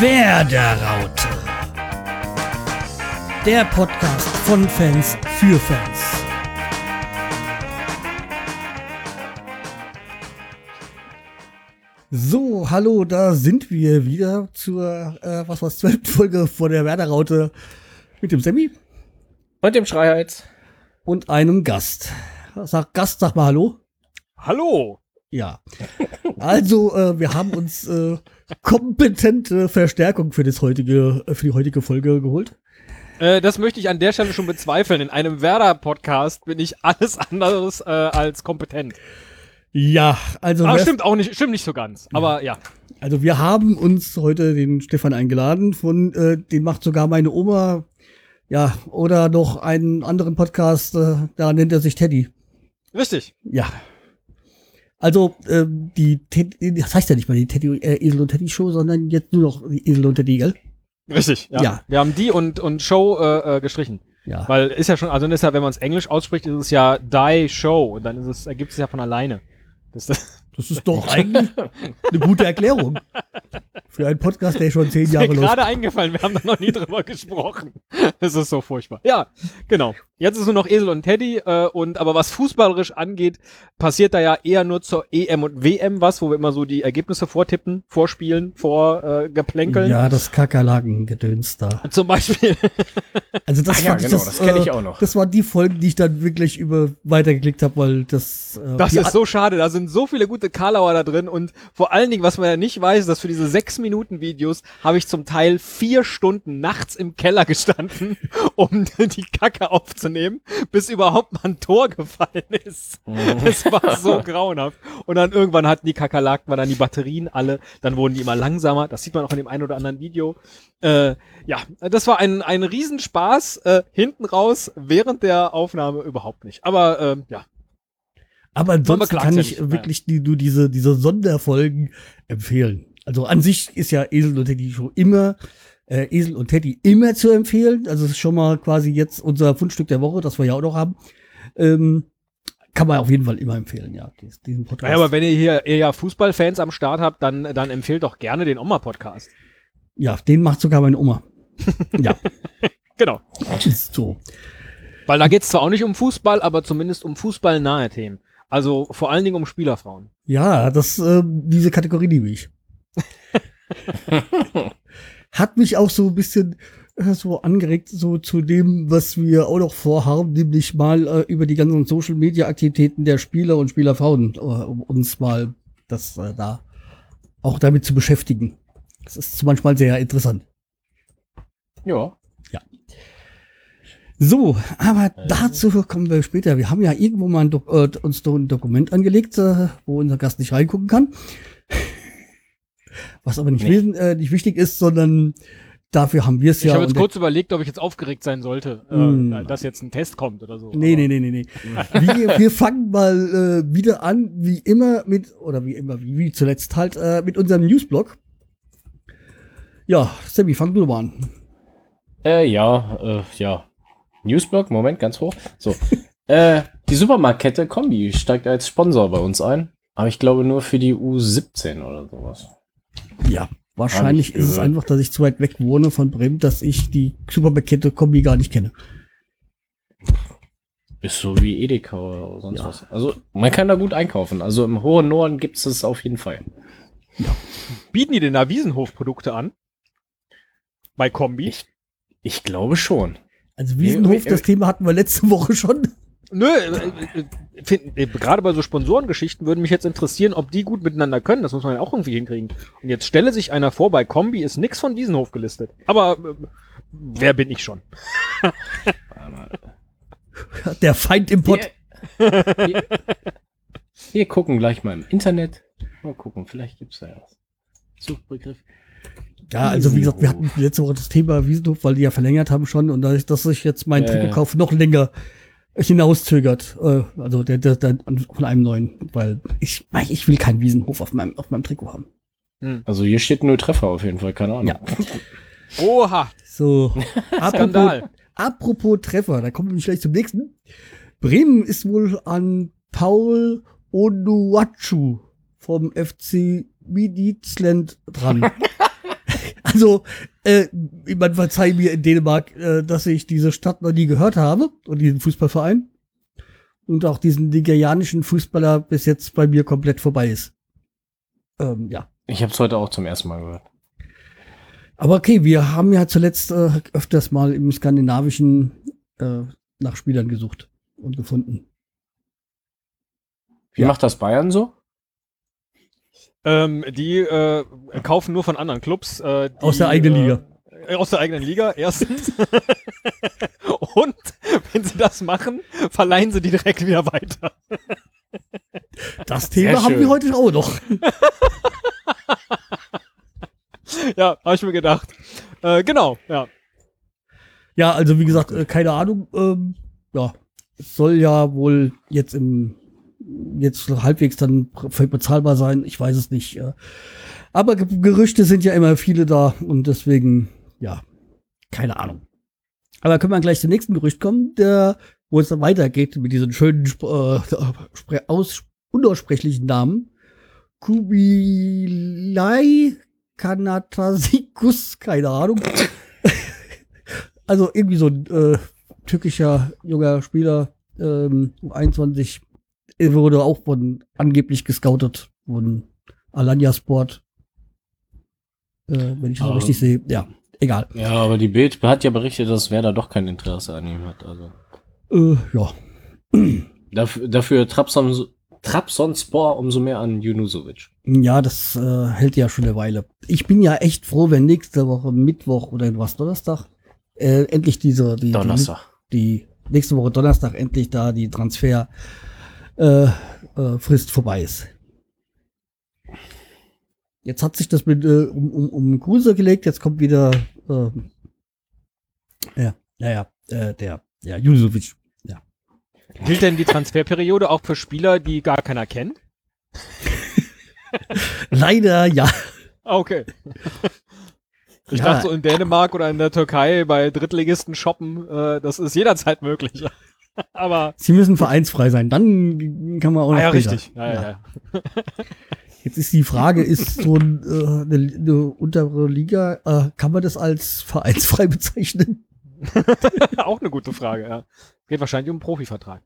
Werderaute. Der Podcast von Fans für Fans. So, hallo, da sind wir wieder zur, äh, was war's, zwölften Folge vor der Werderaute mit dem Sammy Und dem Schreihals. und einem Gast. Sag, Gast, sag mal Hallo. Hallo. Ja. Also, äh, wir haben uns äh, kompetente Verstärkung für, das heutige, äh, für die heutige Folge geholt. Äh, das möchte ich an der Stelle schon bezweifeln. In einem Werder-Podcast bin ich alles anderes äh, als kompetent. Ja, also, Aber stimmt auch nicht, stimmt nicht so ganz. Aber ja. also wir haben uns heute den Stefan eingeladen, von äh, den macht sogar meine Oma, ja, oder noch einen anderen Podcast, äh, da nennt er sich Teddy. Richtig. Ja. Also, ähm, die, das heißt ja nicht mal die Teddy, äh, Esel und Teddy Show, sondern jetzt nur noch die Esel und Teddy, gell? Richtig. Ja. Ja. Wir haben die und, und Show äh, äh, gestrichen. Ja. Weil ist ja schon, also ist ja, wenn man es Englisch ausspricht, ist es ja Die Show und dann ist es, ergibt es ja von alleine. Das, das Das ist doch eigentlich eine gute Erklärung. Für einen Podcast, der schon zehn ist mir Jahre läuft. gerade eingefallen, wir haben da noch nie drüber gesprochen. Das ist so furchtbar. Ja, genau. Jetzt ist nur noch Esel und Teddy äh, und aber was fußballerisch angeht, passiert da ja eher nur zur EM und WM was, wo wir immer so die Ergebnisse vortippen, vorspielen, vorgeplänkeln. Ja, das Kakerlaken-Gedöns da. Zum Beispiel. Also das Ach ja, genau, das kenn ich auch noch. Das waren die Folgen, die ich dann wirklich über weitergeklickt habe, weil das. Äh, Das ist so schade. Da sind so viele gute Karlauer da drin und vor allen Dingen, was man ja nicht weiß, dass für diese sechs Minuten Videos habe ich zum Teil vier Stunden nachts im Keller gestanden, um die Kacke aufzunehmen, bis überhaupt mal ein Tor gefallen ist. Es war so grauenhaft. Und dann irgendwann hatten die Kakerlaken, dann die Batterien alle, dann wurden die immer langsamer. Das sieht man auch in dem einen oder anderen Video. Äh, ja, das war ein, ein Riesenspaß. Äh, hinten raus, während der Aufnahme überhaupt nicht. Aber ähm, ja, Aber ansonsten kann ja ich nicht. wirklich die, nur diese, diese Sonderfolgen empfehlen. Also an sich ist ja Esel und Teddy Show immer, äh, Esel und Teddy immer zu empfehlen. Also es ist schon mal quasi jetzt unser Fundstück der Woche, das wir ja auch noch haben. Ähm, kann man auf jeden Fall immer empfehlen, ja, dies- diesen Podcast. Naja, aber wenn ihr hier eher Fußballfans am Start habt, dann, dann empfehlt doch gerne den Oma-Podcast. ja, den macht sogar meine Oma. ja, Genau. so. Weil da geht's zwar auch nicht um Fußball, aber zumindest um fußballnahe Themen. Also vor allen Dingen um Spielerfrauen. Ja, das, äh, diese Kategorie liebe ich. Hat mich auch so ein bisschen äh, so angeregt, so zu dem, was wir auch noch vorhaben, nämlich mal äh, über die ganzen Social Media Aktivitäten der Spieler und Spielerfrauen, äh, um uns mal das äh, da auch damit zu beschäftigen. Das ist manchmal sehr interessant. Ja. So, aber dazu kommen wir später. Wir haben ja irgendwo mal äh, uns doch ein Dokument angelegt, äh, wo unser Gast nicht reingucken kann. Was aber nicht, Nee. wesen, äh, nicht wichtig ist, sondern dafür haben wir es Ich ja. habe jetzt kurz überlegt, ob ich jetzt aufgeregt sein sollte, Mm. dass jetzt ein Test kommt oder so. Nee, nee, nee, nee, nee. wir, wir fangen mal äh, wieder an, wie immer mit, oder wie immer, wie, wie zuletzt halt, äh, mit unserem Newsblog. Ja, Sammy, fang du mal an. Äh, ja, äh, ja. Newsblog, Moment, ganz hoch. So. äh, die Supermarktkette Kombi steigt als Sponsor bei uns ein. Aber ich glaube nur für die U17 oder sowas. Ja, wahrscheinlich ist es einfach, dass ich zu weit weg wohne von Bremen, dass ich die Supermarktkette Kombi gar nicht kenne. Ist so wie Edeka oder sonst Ja. was. Also, man kann da gut einkaufen. Also im hohen Norden gibt es es auf jeden Fall. Bieten die denn da Wiesenhof-Produkte an? Bei Kombi? Ich- Ich glaube schon. Also Wiesenhof, Nee, das Thema hatten wir letzte Woche schon. Nö, äh, äh, find, äh, gerade bei so Sponsorengeschichten würde mich jetzt interessieren, ob die gut miteinander können. Das muss man ja auch irgendwie hinkriegen. Und jetzt stelle sich einer vor, bei Kombi ist nix von Wiesenhof gelistet. Aber äh, wer bin ich schon? Der Feind im Pott. Wir, wir, wir gucken gleich mal im Internet. Mal gucken, vielleicht gibt es da was. Suchbegriff. Ja, also wie gesagt, wir hatten letzte Woche das Thema Wiesenhof, weil die ja verlängert haben schon und dadurch, dass sich jetzt mein Äh. Trikotkauf noch länger hinauszögert, äh, also der, der, der von einem neuen, weil ich, ich will keinen Wiesenhof auf meinem, auf meinem Trikot haben. Also hier steht nur Treffer auf jeden Fall, keine Ahnung. Ja. Oha, So, apropos, Skandal. apropos Treffer, da kommen wir gleich zum nächsten. Bremen ist wohl an Paul Onuachu vom FC Midtjylland dran. Also, äh, man verzeiht mir in Dänemark, äh, dass ich diese Stadt noch nie gehört habe und diesen Fußballverein. Und auch diesen nigerianischen Fußballer bis jetzt bei mir komplett vorbei ist. Ähm, ja. Ich habe es heute auch zum ersten Mal gehört. Aber okay, wir haben ja zuletzt äh, öfters mal im skandinavischen äh, nach Spielern gesucht und gefunden. Wie Ja. macht das Bayern so? Ähm, die äh, kaufen nur von anderen Clubs. Äh, die, Aus der eigenen Liga. Äh, aus der eigenen Liga, erstens. Und wenn sie das machen, verleihen sie die direkt wieder weiter. Das Thema haben schön. wir heute auch noch. Ja, habe ich mir gedacht. Äh, genau, ja. Ja, also wie gesagt, äh, keine Ahnung. Ähm, ja, es soll ja wohl jetzt im jetzt halbwegs dann bezahlbar sein. Ich weiß es nicht. Aber Ge- Gerüchte sind ja immer viele da und deswegen, ja, keine Ahnung. Aber können wir gleich zum nächsten Gerücht kommen, der, wo es dann weitergeht mit diesen schönen äh, aus unaussprechlichen Namen. Kubilai Kanatasikus, keine Ahnung. also irgendwie so ein äh, türkischer junger Spieler, ähm, 21, er wurde auch von angeblich gescoutet von Alanya Sport. Äh, wenn ich das Ah. richtig sehe. Ja, egal. Ja, aber die Bild hat ja berichtet, dass Werder doch kein Interesse an ihm hat. Also Äh, ja. dafür, dafür Trabzon, Trabzonspor umso mehr an Junusovic. Ja, das äh, hält ja schon eine Weile. Ich bin ja echt froh, wenn nächste Woche Mittwoch oder was, Donnerstag, äh, endlich diese, die, Donnerstag. die, die nächste Woche Donnerstag endlich da die Transfer äh, äh, Frist vorbei ist. Jetzt hat sich das mit äh, um, um, um Kruse gelegt, jetzt kommt wieder äh, ja, naja, äh, der, ja, Jusovic. Ja. Gilt denn die Transferperiode auch für Spieler, die gar keiner kennt? Leider ja. Okay. Ich Ja. dachte so in Dänemark oder in der Türkei bei Drittligisten shoppen, äh, das ist jederzeit möglich. Aber Sie müssen vereinsfrei sein, dann kann man auch noch ah, ja, später. richtig. Ja, ja, ja. Jetzt ist die Frage, ist so ein, äh, eine, eine untere Liga, äh, kann man das als vereinsfrei bezeichnen? Auch eine gute Frage, ja. Geht wahrscheinlich um einen Profivertrag.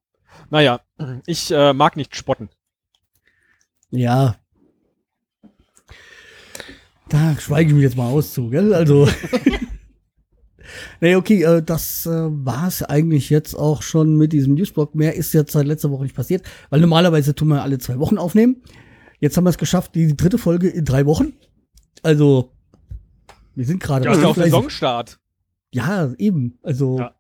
Naja, ich äh, mag nicht spotten. Ja. Da schweige ich mich jetzt mal aus zu, gell? Also. nee, okay, äh, das äh, war es eigentlich jetzt auch schon mit diesem Newsblog. Mehr ist jetzt seit letzter Woche nicht passiert, weil normalerweise tun wir alle zwei Wochen aufnehmen. Jetzt haben wir es geschafft, die dritte Folge in drei Wochen. Also, wir sind gerade. Ja, ist ja auch. Saisonstart. Ja, eben. Also. Ja.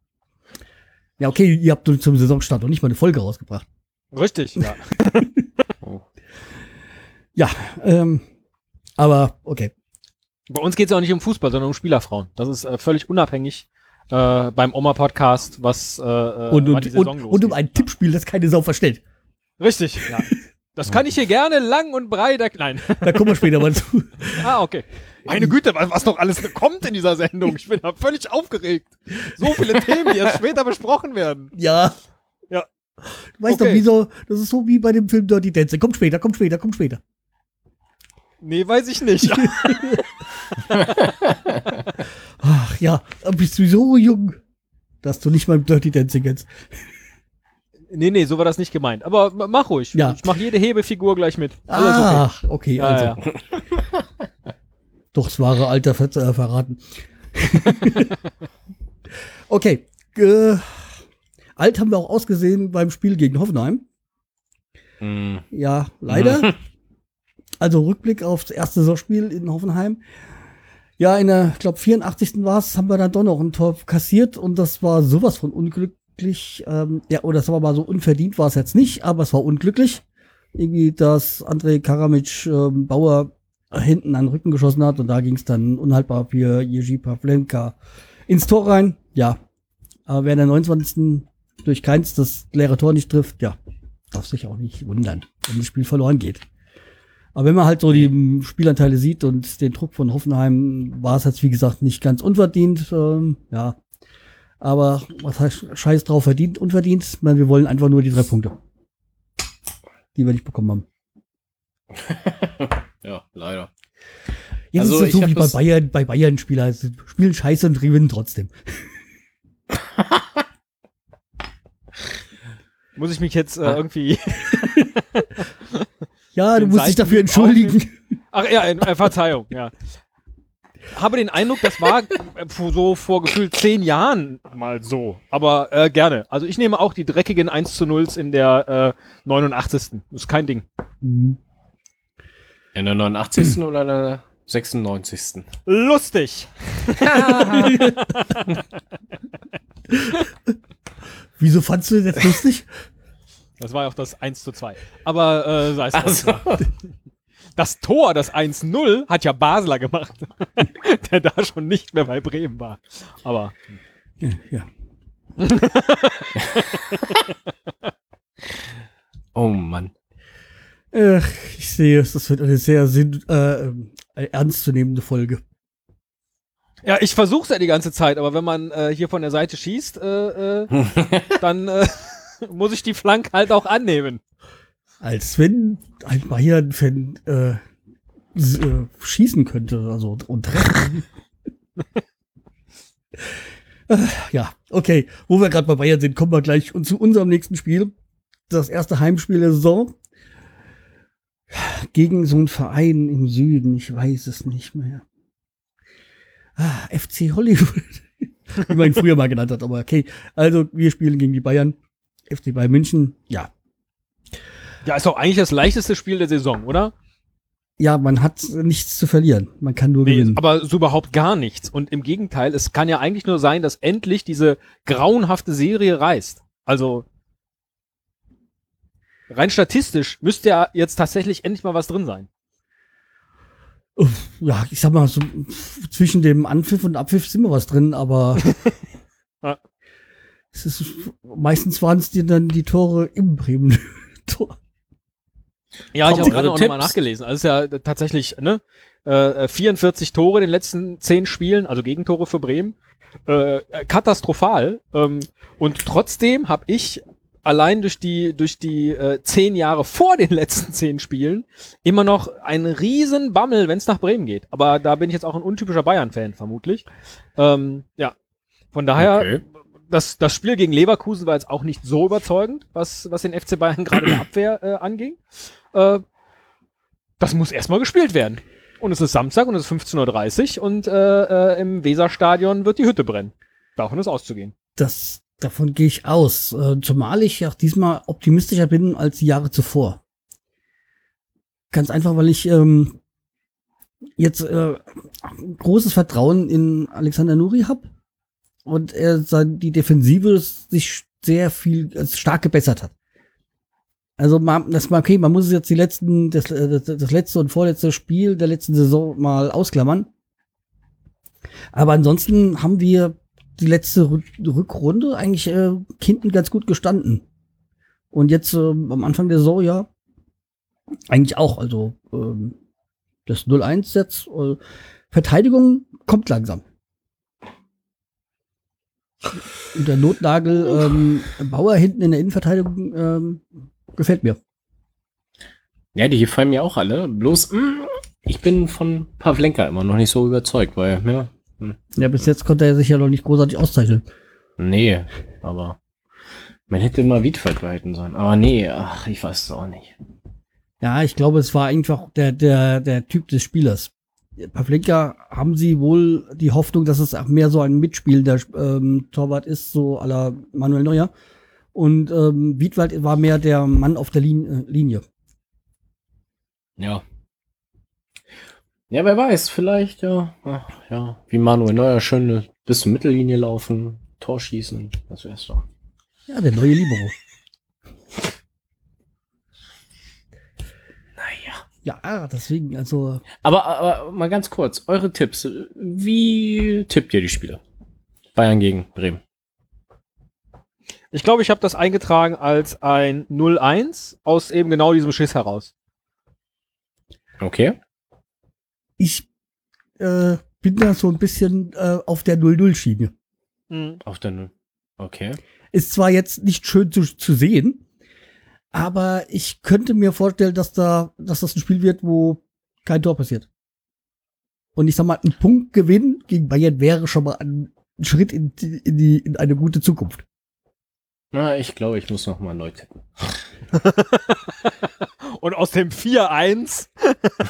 Ja. okay, ihr habt zum Saisonstart noch nicht mal eine Folge rausgebracht. Richtig, ja. Ja, ähm, aber okay. Bei uns geht es auch nicht um Fußball, sondern um Spielerfrauen. Das ist äh, völlig unabhängig äh, beim Oma-Podcast, was äh, äh, Und, und, die Saison und, und um ein Tippspiel, das keine Sau verstellt. Richtig, ja. Das kann ich hier gerne lang und breit erklären. Nein. Da kommen wir später mal zu. Ah, okay. Meine Güte, was, noch alles kommt in dieser Sendung. Ich bin da völlig aufgeregt. So viele Themen, die jetzt später besprochen werden. Ja. Ja. Du weißt Okay. doch, wie so, das ist so wie bei dem Film Dirty Dancing. Kommt später, kommt später, kommt später. Nee, weiß ich nicht. Ach ja, bist du so jung, dass du nicht mal Dirty Dancing kennst. nee, nee, so war das nicht gemeint. Aber mach ruhig. Ja. Ich mach jede Hebefigur gleich mit. Alles okay. Ach, okay, Ja, also. ja. Doch das wahre Alter äh, verraten. okay. Äh, alt haben wir auch ausgesehen beim Spiel gegen Hoffenheim. Mm. Ja, leider. Also Rückblick aufs erste Saisonspiel in Hoffenheim. Ja, in der, ich glaube, 84. war es, haben wir dann doch noch ein Tor kassiert und das war sowas von unglücklich. Ähm, ja, oder das war mal so unverdient, war es jetzt nicht, aber es war unglücklich. Irgendwie, dass André Karamic ähm, Bauer hinten an den Rücken geschossen hat und da ging es dann unhaltbar für Jerzy Pavlenka ins Tor rein. Ja, aber wer in der 29. durch keins das leere Tor nicht trifft, ja, darf sich auch nicht wundern, wenn das Spiel verloren geht. Aber wenn man halt so die Spielanteile sieht und den Druck von Hoffenheim, war es jetzt wie gesagt nicht ganz unverdient. Ähm, ja, aber was heißt Scheiß drauf verdient, unverdient? Ich meine, wir wollen einfach nur die drei Punkte, die wir nicht bekommen haben. Ja, leider. Jetzt Also, ist es so wie bei Bayern, bei Bayern-Spieler. Sie spielen scheiße und gewinnen trotzdem. Muss ich mich jetzt äh, Ah. irgendwie. Ja, du musst dich dafür entschuldigen. Ach ja, äh, Verzeihung, ja. Habe den Eindruck, das war äh, so vor gefühlt zehn Jahren mal so. Aber äh, gerne. Also ich nehme auch die dreckigen 1 zu 0 in der äh, 89. Ist kein Ding. In der 89. oder der 96. Lustig. Wieso fandst du das jetzt lustig? Das war ja auch das 1 zu 2. Aber äh, sei es Also, Das Tor, das 1-0, hat ja Basler gemacht. der da schon nicht mehr bei Bremen war. Aber Ja, ja. oh Mann. Ach, ich sehe es, das wird eine sehr sinn, äh, eine ernstzunehmende Folge. ja, ich versuch's ja die ganze Zeit, aber wenn man äh, hier von der Seite schießt, äh, äh, dann äh, muss ich die Flank halt auch annehmen. Als wenn ein Bayern-Fan äh, äh, schießen könnte also, und treffen. Ja, okay. Wo wir gerade bei Bayern sind, kommen wir gleich zu unserem nächsten Spiel. Das erste Heimspiel der Saison. Gegen so einen Verein im Süden, ich weiß es nicht mehr. Ah, FC Hollywood. Wie man ihn früher mal genannt hat, aber okay. Also, wir spielen gegen die Bayern. FC Bayern München, ja, Ja, ist doch eigentlich das leichteste Spiel der Saison, oder? Ja, man hat nichts zu verlieren. Man kann nur Nee, gewinnen. aber so überhaupt gar nichts. Und im Gegenteil, es kann ja eigentlich nur sein, dass endlich diese grauenhafte Serie reißt. Also rein statistisch müsste ja jetzt tatsächlich endlich mal was drin sein. Ja, ich sag mal, so zwischen dem Anpfiff und Abpfiff sind wir was drin, aber Ja. Es ist, meistens waren es dir dann die Tore im Bremen. Tor. Ja, ich habe gerade auch nochmal nachgelesen. Also es ist ja äh, tatsächlich ne, äh, 44 Tore in den letzten 10 Spielen, also Gegentore für Bremen. Äh, äh, katastrophal. Ähm, und trotzdem habe ich allein durch die durch die äh, zehn Jahre vor den letzten zehn Spielen immer noch einen riesen Bammel, wenn es nach Bremen geht. Aber da bin ich jetzt auch ein untypischer Bayern-Fan vermutlich. Ähm, ja, von daher Okay. Das, das Spiel gegen Leverkusen war jetzt auch nicht so überzeugend, was, was den FC Bayern gerade in der Abwehr äh, anging. Äh, das muss erstmal gespielt werden. Und es ist Samstag und es ist 15.30 Uhr und äh, äh, im Weserstadion wird die Hütte brennen. Davon ist auszugehen. Das, davon gehe ich aus. Äh, zumal ich auch diesmal optimistischer bin als die Jahre zuvor. Ganz einfach, weil ich ähm, jetzt äh, großes Vertrauen in Alexander Nuri habe und er die Defensive sich sehr viel äh, stark gebessert hat. Also man, das mal okay, man muss jetzt die letzten, das, äh, das, das letzte und vorletzte Spiel der letzten Saison mal ausklammern. Aber ansonsten haben wir die letzte Rück- Rückrunde eigentlich äh, hinten ganz gut gestanden. Und jetzt ähm, am Anfang der Saison ja eigentlich auch. Also ähm, das 0-1 jetzt. Äh, Verteidigung kommt langsam. Und der Notnagel ähm, Bauer hinten in der Innenverteidigung ähm, gefällt mir. Ja, die gefallen mir auch alle. Bloß, mm, ich bin von Pavlenka immer noch nicht so überzeugt, weil, ja, hm, Ja, bis jetzt konnte er sich ja noch nicht großartig auszeichnen. nee, aber man hätte mal Wiedfeld behalten sollen. Aber nee, ach, ich weiß es auch nicht. Ja, ich glaube, es war einfach der, der, der Typ des Spielers. Pavlenka haben sie wohl die Hoffnung, dass es auch mehr so ein mitspielender ähm, Torwart ist, so la Manuel Neuer. Und ähm, Wiedwald war mehr der Mann auf der Lin äh, Linie. Ja. Ja, wer weiß, vielleicht, ja, ach, ja, wie Manuel Neuer schön bis zur Mittellinie laufen, Tor schießen, das wär's doch. Ja, der neue Libero. Ja, deswegen, also, Aber, aber mal ganz kurz, eure Tipps. Wie tippt ihr die Spiele? Bayern gegen Bremen. Ich glaube, ich habe das eingetragen als ein 0-1 aus eben genau diesem Schiss heraus. Okay. ich äh, bin da so ein bisschen äh, auf der 0-0-Schiene. Mhm. Auf der Null. Okay. Ist zwar jetzt nicht schön zu, zu sehen, aber ich könnte mir vorstellen, dass da, dass das ein Spiel wird, wo kein Tor passiert. Und ich sag mal, ein Punktgewinn gegen Bayern wäre schon mal ein Schritt in, die, in, die, in eine gute Zukunft. Na, ich glaube, ich muss noch mal neu tippen. Und aus dem 4-1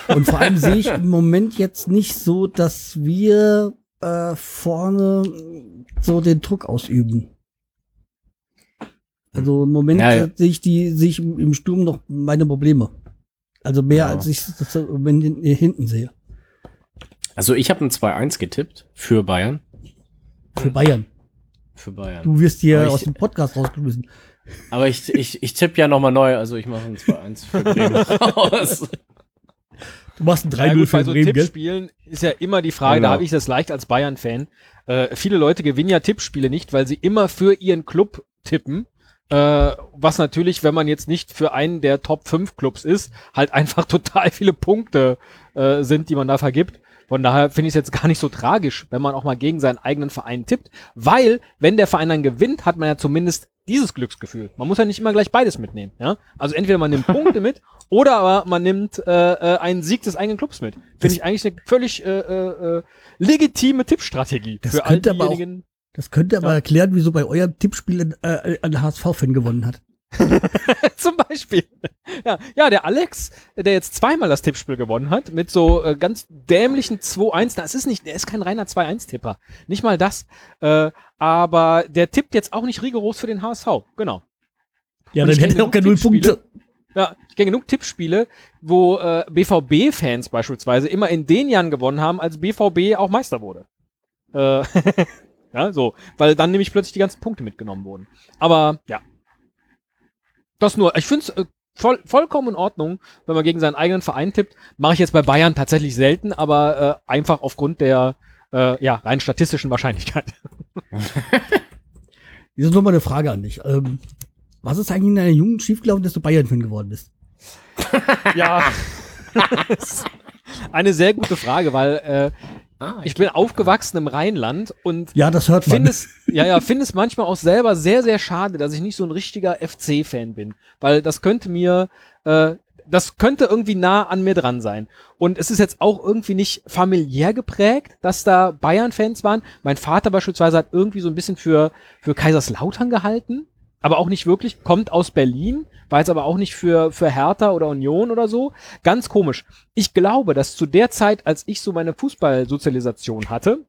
Und vor allem sehe ich im Moment jetzt nicht so, dass wir äh, vorne so den Druck ausüben. Also im Moment Ja, ja. sehe ich die, sehe ich im Sturm noch meine Probleme. Also mehr Ja. als ich das Moment hin- hinten sehe. Also ich habe ein 2-1 getippt für Bayern. Für Bayern. Für Bayern. Du wirst hier ich- aus dem Podcast rausgeschmissen. Aber ich, ich, ich tippe ja noch mal neu, also ich mache ein 2-1 für Bremen raus. Du machst ein 3-0 Ja, gut, für so Bremen, gell? Tippspielen ist ja immer die Frage, Genau. da habe ich das leicht als Bayern-Fan. Äh, viele Leute gewinnen ja Tippspiele nicht, weil sie immer für ihren Club tippen. Äh, was natürlich, wenn man jetzt nicht für einen der Top 5 Clubs ist, halt einfach total viele Punkte äh, sind, die man da vergibt. Von daher finde ich es jetzt gar nicht so tragisch, wenn man auch mal gegen seinen eigenen Verein tippt, weil wenn der Verein dann gewinnt, hat man ja zumindest dieses Glücksgefühl. Man muss ja nicht immer gleich beides mitnehmen. Ja? Also entweder man nimmt Punkte mit oder aber man nimmt äh, äh, einen Sieg des eigenen Clubs mit. Finde ich eigentlich eine völlig äh, äh, äh, legitime Tippstrategie Das für all könnte auch- diejenigen. Das könnte aber Ja. erklären, wieso bei eurem Tippspiel äh, ein HSV-Fan gewonnen hat. Zum Beispiel. Ja, ja, der Alex, der jetzt zweimal das Tippspiel gewonnen hat, mit so äh, ganz dämlichen 2-1. Das ist nicht, der ist kein reiner 2-1-Tipper. Nicht mal das. Äh, aber der tippt jetzt auch nicht rigoros für den HSV. Genau. Ja, Und dann hätte er auch keine null Punkte. Ja, ich kenne genug Tippspiele, wo äh, BVB-Fans beispielsweise immer in den Jahren gewonnen haben, als BVB auch Meister wurde. Äh, ja, so, weil dann nämlich plötzlich die ganzen Punkte mitgenommen wurden. Aber ja, das nur. Ich finde es äh, voll, vollkommen in Ordnung, wenn man gegen seinen eigenen Verein tippt. Mache ich jetzt bei Bayern tatsächlich selten, aber äh, einfach aufgrund der äh, ja, rein statistischen Wahrscheinlichkeit. Das ist nochmal eine Frage an dich. Ähm, was ist eigentlich in deiner Jugend schiefgelaufen, dass du Bayern-Fan geworden bist? Ja. Eine sehr gute Frage, weil äh, Ah, ich bin aufgewachsen im Rheinland und Ja, das hört man. finde es, ja, ja, finde es manchmal auch selber sehr, sehr schade, dass ich nicht so ein richtiger FC-Fan bin. Weil das könnte mir, äh, das könnte irgendwie nah an mir dran sein. Und es ist jetzt auch irgendwie nicht familiär geprägt, dass da Bayern-Fans waren. Mein Vater beispielsweise hat irgendwie so ein bisschen für, für Kaiserslautern gehalten, aber auch nicht wirklich, kommt aus Berlin, war jetzt aber auch nicht für, für Hertha oder Union oder so. Ganz komisch. Ich glaube, dass zu der Zeit, als ich so meine Fußballsozialisation hatte,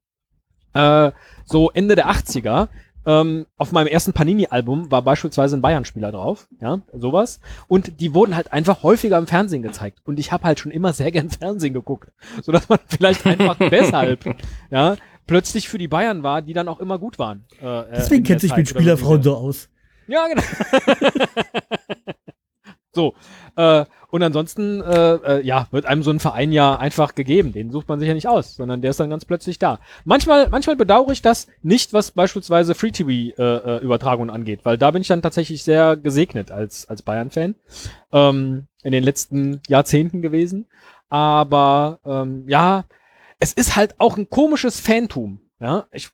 äh, so Ende der 80er, ähm, auf meinem ersten Panini-Album war beispielsweise ein Bayern-Spieler drauf, ja, sowas. Und die wurden halt einfach häufiger im Fernsehen gezeigt. Und ich habe halt schon immer sehr gern Fernsehen geguckt, sodass man vielleicht einfach deshalb, ja, plötzlich für die Bayern war, die dann auch immer gut waren. Äh, äh, Deswegen kennt sich mit Spielerfrauen so aus. Ja, genau. so. Äh, und ansonsten, äh, äh, ja, wird einem so ein Verein ja einfach gegeben. Den sucht man sich ja nicht aus, sondern der ist dann ganz plötzlich da. Manchmal, manchmal bedauere ich das nicht, was beispielsweise Free-TV-Übertragungen angeht, weil da bin ich dann tatsächlich sehr gesegnet als, als Bayern-Fan. Ähm, in den letzten Jahrzehnten gewesen. Aber ähm, ja, es ist halt auch ein komisches Fantum. Ja, ich,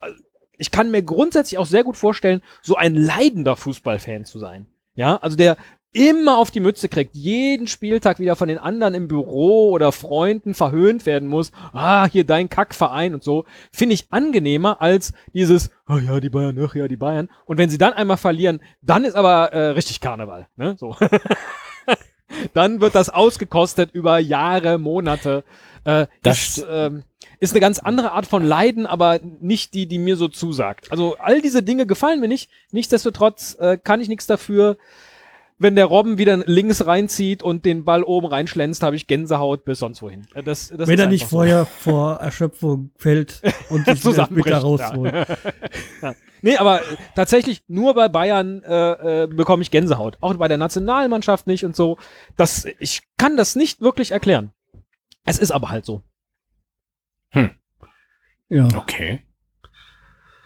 ich kann mir grundsätzlich auch sehr gut vorstellen, so ein leidender Fußballfan zu sein. Ja, also der immer auf die Mütze kriegt, jeden Spieltag wieder von den anderen im Büro oder Freunden verhöhnt werden muss. Ah, hier dein Kackverein und so. Finde ich angenehmer als dieses, oh ja, die Bayern, ach ja, die Bayern. Und wenn sie dann einmal verlieren, dann ist aber äh, richtig Karneval. Ne? So. dann wird das ausgekostet über Jahre, Monate. Äh, Das- ist, ähm, ist eine ganz andere Art von Leiden, aber nicht die, die mir so zusagt. Also all diese Dinge gefallen mir nicht. Nichtsdestotrotz äh, kann ich nichts dafür. Wenn der Robben wieder links reinzieht und den Ball oben reinschlänzt, habe ich Gänsehaut bis sonst wohin. Äh, Das, das Wenn er nicht so. vorher vor Erschöpfung fällt und sich wieder rausholt. Nee, aber tatsächlich nur bei Bayern äh, äh, bekomme ich Gänsehaut. Auch bei der Nationalmannschaft nicht und so. Das, ich kann das nicht wirklich erklären. Es ist aber halt so. Ja, Okay.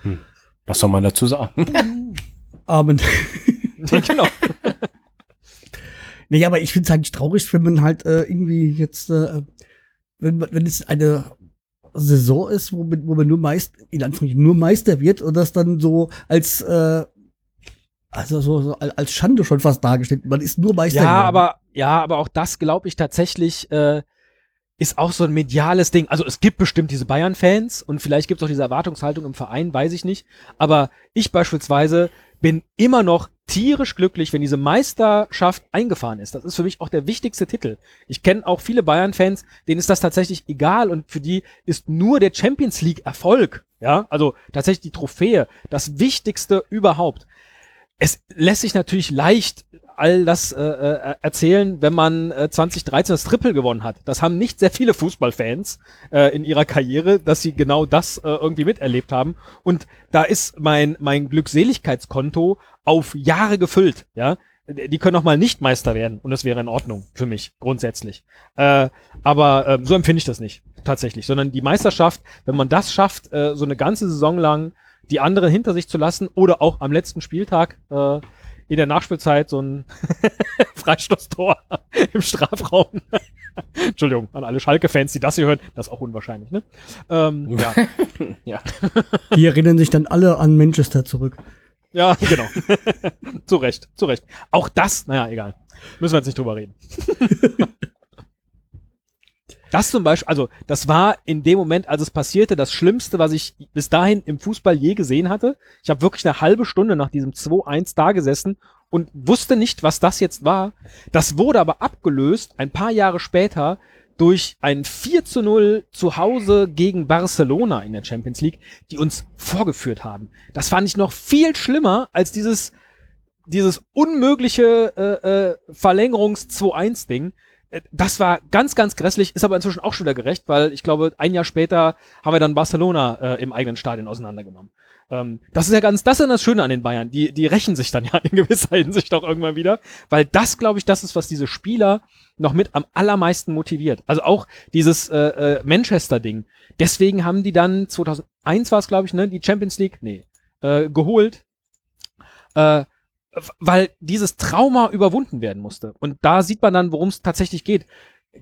Hm. Was soll man dazu sagen? Amen. genau. Nee, aber ich finde es eigentlich traurig, wenn man halt äh, irgendwie jetzt, äh, wenn, man- wenn es eine Saison ist, wo man, wo man nur meist, in Anführungszeichen nur Meister wird und das dann so als, äh, also so, so al- als Schande schon fast dargestellt. Man ist nur Meister. Ja, geworden. aber ja, aber auch das glaube ich tatsächlich. Äh, ist auch so ein mediales Ding. Also es gibt bestimmt diese Bayern-Fans und vielleicht gibt es auch diese Erwartungshaltung im Verein, weiß ich nicht. Aber ich beispielsweise bin immer noch tierisch glücklich, wenn diese Meisterschaft eingefahren ist. Das ist für mich auch der wichtigste Titel. Ich kenne auch viele Bayern-Fans, denen ist das tatsächlich egal und für die ist nur der Champions League Erfolg, ja, also tatsächlich die Trophäe, das Wichtigste überhaupt. Es lässt sich natürlich leicht all das äh, äh, erzählen, wenn man äh, 2013 das Triple gewonnen hat. Das haben nicht sehr viele Fußballfans äh, in ihrer Karriere, dass sie genau das äh, irgendwie miterlebt haben. Und da ist mein mein Glückseligkeitskonto auf Jahre gefüllt. Ja, die können auch mal nicht Meister werden und das wäre in Ordnung für mich grundsätzlich. Äh, aber äh, so empfinde ich das nicht tatsächlich, sondern die Meisterschaft, wenn man das schafft, äh, so eine ganze Saison lang die anderen hinter sich zu lassen oder auch am letzten Spieltag äh, in der Nachspielzeit so ein Freistoßtor im Strafraum. Entschuldigung, an alle Schalke-Fans, die das hier hören, das ist auch unwahrscheinlich, ne? Ähm, ja. ja. Die erinnern sich dann alle an Manchester zurück. Ja, genau. zu Recht, zu Recht. Auch das, naja, egal. Müssen wir jetzt nicht drüber reden. Das zum Beispiel, also das war in dem Moment, als es passierte, das Schlimmste, was ich bis dahin im Fußball je gesehen hatte. Ich habe wirklich eine halbe Stunde nach diesem 2-1 da gesessen und wusste nicht, was das jetzt war. Das wurde aber abgelöst, ein paar Jahre später, durch ein 4 zu 0 zu Hause gegen Barcelona in der Champions League, die uns vorgeführt haben. Das fand ich noch viel schlimmer als dieses, dieses unmögliche äh, äh, Verlängerungs 2-1-Ding äh, das war ganz, ganz grässlich, ist aber inzwischen auch schon wieder gerecht, weil ich glaube, ein Jahr später haben wir dann Barcelona äh, im eigenen Stadion auseinandergenommen. Ähm, das ist ja ganz, das ist ja das Schöne an den Bayern. Die, die rächen sich dann ja in gewisser Hinsicht auch irgendwann wieder, weil das, glaube ich, das ist, was diese Spieler noch mit am allermeisten motiviert. Also auch dieses äh, äh, Manchester-Ding. Deswegen haben die dann 2001 war es, glaube ich, ne, die Champions League, nee, äh, geholt. Äh, weil dieses Trauma überwunden werden musste. Und da sieht man dann, worum es tatsächlich geht.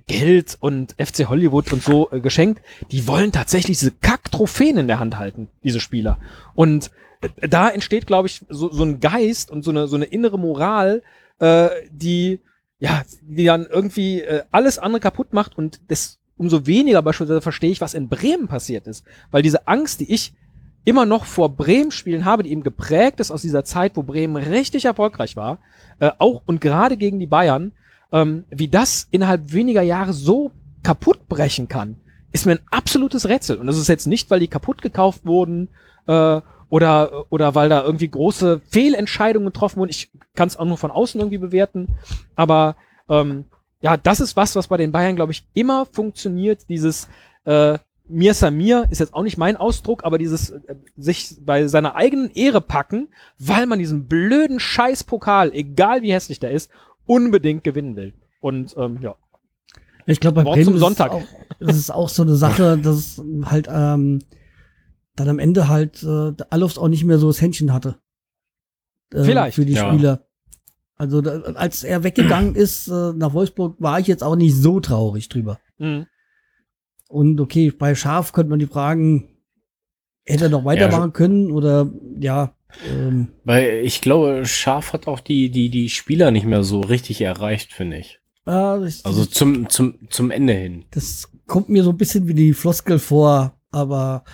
Geld und FC Hollywood und so äh, geschenkt, die wollen tatsächlich diese Kack-Trophäen in der Hand halten, diese Spieler. Und äh, da entsteht, glaube ich, so, so ein Geist und so eine, so eine innere Moral, äh, die, ja, die dann irgendwie äh, alles andere kaputt macht und das umso weniger beispielsweise verstehe ich, was in Bremen passiert ist. Weil diese Angst, die ich immer noch vor Bremen spielen habe, die eben geprägt ist aus dieser Zeit, wo Bremen richtig erfolgreich war, äh, auch und gerade gegen die Bayern, ähm, wie das innerhalb weniger Jahre so kaputt brechen kann, ist mir ein absolutes Rätsel. Und das ist jetzt nicht, weil die kaputt gekauft wurden äh, oder, oder weil da irgendwie große Fehlentscheidungen getroffen wurden. Ich kann es auch nur von außen irgendwie bewerten. Aber ähm, ja, das ist was, was bei den Bayern, glaube ich, immer funktioniert. Dieses äh, mir Samir ist jetzt auch nicht mein Ausdruck, aber dieses äh, sich bei seiner eigenen Ehre packen, weil man diesen blöden Scheißpokal, egal wie hässlich der ist, unbedingt gewinnen will. Und ähm, ja. Ich glaube, bei Wort Bremen zum ist Sonntag. Es auch, das ist auch so eine Sache, dass halt ähm, dann am Ende halt äh, Alofs auch nicht mehr so das Händchen hatte. Äh, Vielleicht, Für die ja. Spieler. Also da, als er weggegangen ist äh, nach Wolfsburg, war ich jetzt auch nicht so traurig drüber. Mhm. Und okay, bei Schaf könnte man die fragen, hätte er noch weitermachen können oder ja, ähm, Weil ich glaube, Schaf hat auch die, die, die Spieler nicht mehr so richtig erreicht, finde ich. äh, das, Also zum, zum, zum Ende hin. das kommt mir so ein bisschen wie die Floskel vor, aber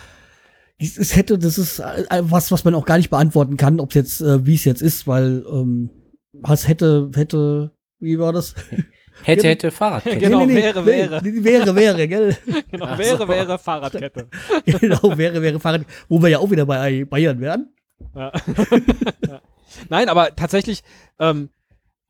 es es hätte, das ist äh, was, was man auch gar nicht beantworten kann, ob es jetzt, äh, wie es jetzt ist, weil ähm, was hätte, hätte, wie war das? Hätte, hätte Fahrradkette. Genau, wäre, wäre. Nee, wäre, wäre, gell? Genau, Ach wäre, so. wäre Fahrradkette. genau, wäre, wäre Fahrrad, wo wir ja auch wieder bei Bayern wären. Ja. ja. Nein, aber tatsächlich, ähm,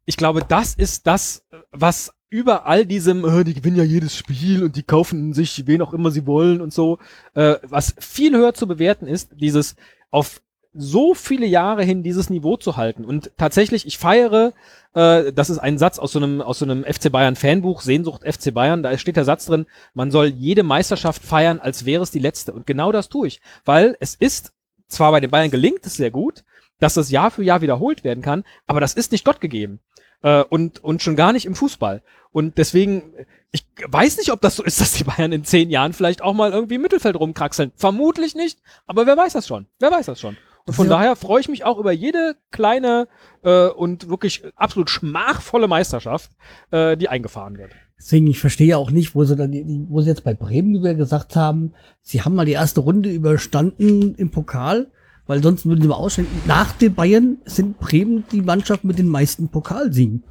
ich glaube, das ist das, was über all diesem, äh, die gewinnen ja jedes Spiel und die kaufen sich wen auch immer sie wollen und so, äh, was viel höher zu bewerten ist, dieses auf so viele Jahre hin dieses Niveau zu halten. Und tatsächlich, ich feiere, äh, das ist ein Satz aus so einem, aus so einem FC Bayern Fanbuch, Sehnsucht FC Bayern, da steht der Satz drin, man soll jede Meisterschaft feiern, als wäre es die letzte. Und genau das tue ich. Weil es ist, zwar bei den Bayern gelingt es sehr gut, dass das Jahr für Jahr wiederholt werden kann, aber das ist nicht Gott gegeben. Äh, und, und schon gar nicht im Fußball. Und deswegen, ich weiß nicht, ob das so ist, dass die Bayern in zehn Jahren vielleicht auch mal irgendwie im Mittelfeld rumkraxeln. Vermutlich nicht, aber wer weiß das schon? Wer weiß das schon? Von Ja. daher freue ich mich auch über jede kleine äh, und wirklich absolut schmachvolle Meisterschaft, äh, die eingefahren wird. Deswegen, ich verstehe auch nicht, wo sie dann, wo sie jetzt bei Bremen wieder gesagt haben, sie haben mal die erste Runde überstanden im Pokal, weil sonst würden sie mal ausstellen. Nach den Bayern sind Bremen die Mannschaft mit den meisten Pokalsiegen.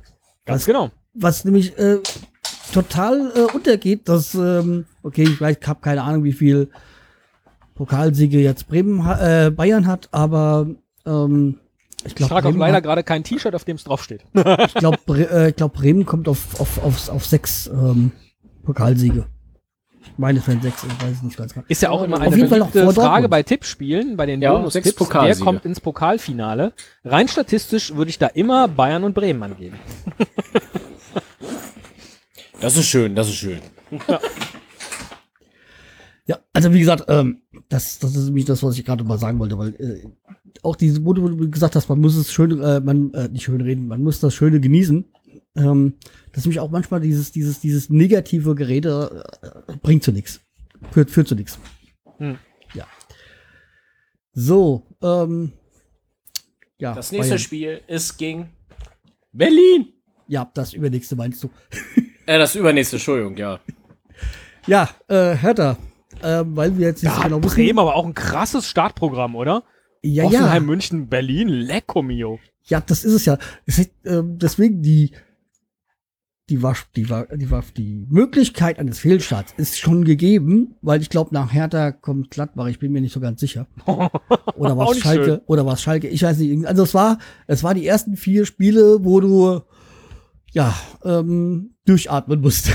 Ganz Was- genau. Was nämlich äh, total äh, untergeht, dass, ähm, okay, ich weiß, ich habe keine Ahnung, wie viel Pokalsiege jetzt Bremen, äh, Bayern hat, aber ähm, ich Ich glaube, trage auch leider gerade kein T-Shirt, auf dem es draufsteht. ich glaub, Bre äh, ich glaub, Bremen kommt auf, auf, auf, auf sechs ähm, Pokalsiege. Ich meine, es wären sechs, ich weiß es nicht ganz genau. Ist ja auch immer Auf eine jeden Fall noch Frage Dortmund. bei Tippspielen, bei den Ja, Bonus-Tipps. sechs Wer kommt ins Pokalfinale? Rein statistisch würde ich da immer Bayern und Bremen angeben. Das ist schön, das ist schön. Ja, also wie gesagt, ähm, das, das ist nämlich das, was ich gerade mal sagen wollte, weil äh, auch diese, wo du gesagt hast, man muss es schön, äh, man, äh, nicht schön reden, man muss das Schöne genießen. Ähm, das ist nämlich auch manchmal dieses, dieses, dieses negative Gerede äh, bringt zu nichts. Führt, führt zu nichts. Hm. Ja. So, ähm, ja. Das nächste Bayern. Spiel ist gegen Berlin. Ja, das übernächste meinst du. Äh, das übernächste, Entschuldigung, ja. Ja, äh, Hertha, äh, weil wir jetzt nicht Da so genau wissen. Bremen aber auch ein krasses Startprogramm, oder? Ja, ja. Offenheim, München, Berlin, Lecco mio. Ja, das ist es ja. Ähm, deswegen die, die, war, die, die, die Möglichkeit eines Fehlstarts ist schon gegeben, weil ich glaube, nach Hertha kommt Gladbach, ich bin mir nicht so ganz sicher. Oder nicht Schalke? schön. Oder war es Schalke? Ich weiß nicht. Also es war, es war die ersten vier Spiele, wo du ja ähm, durchatmen musst.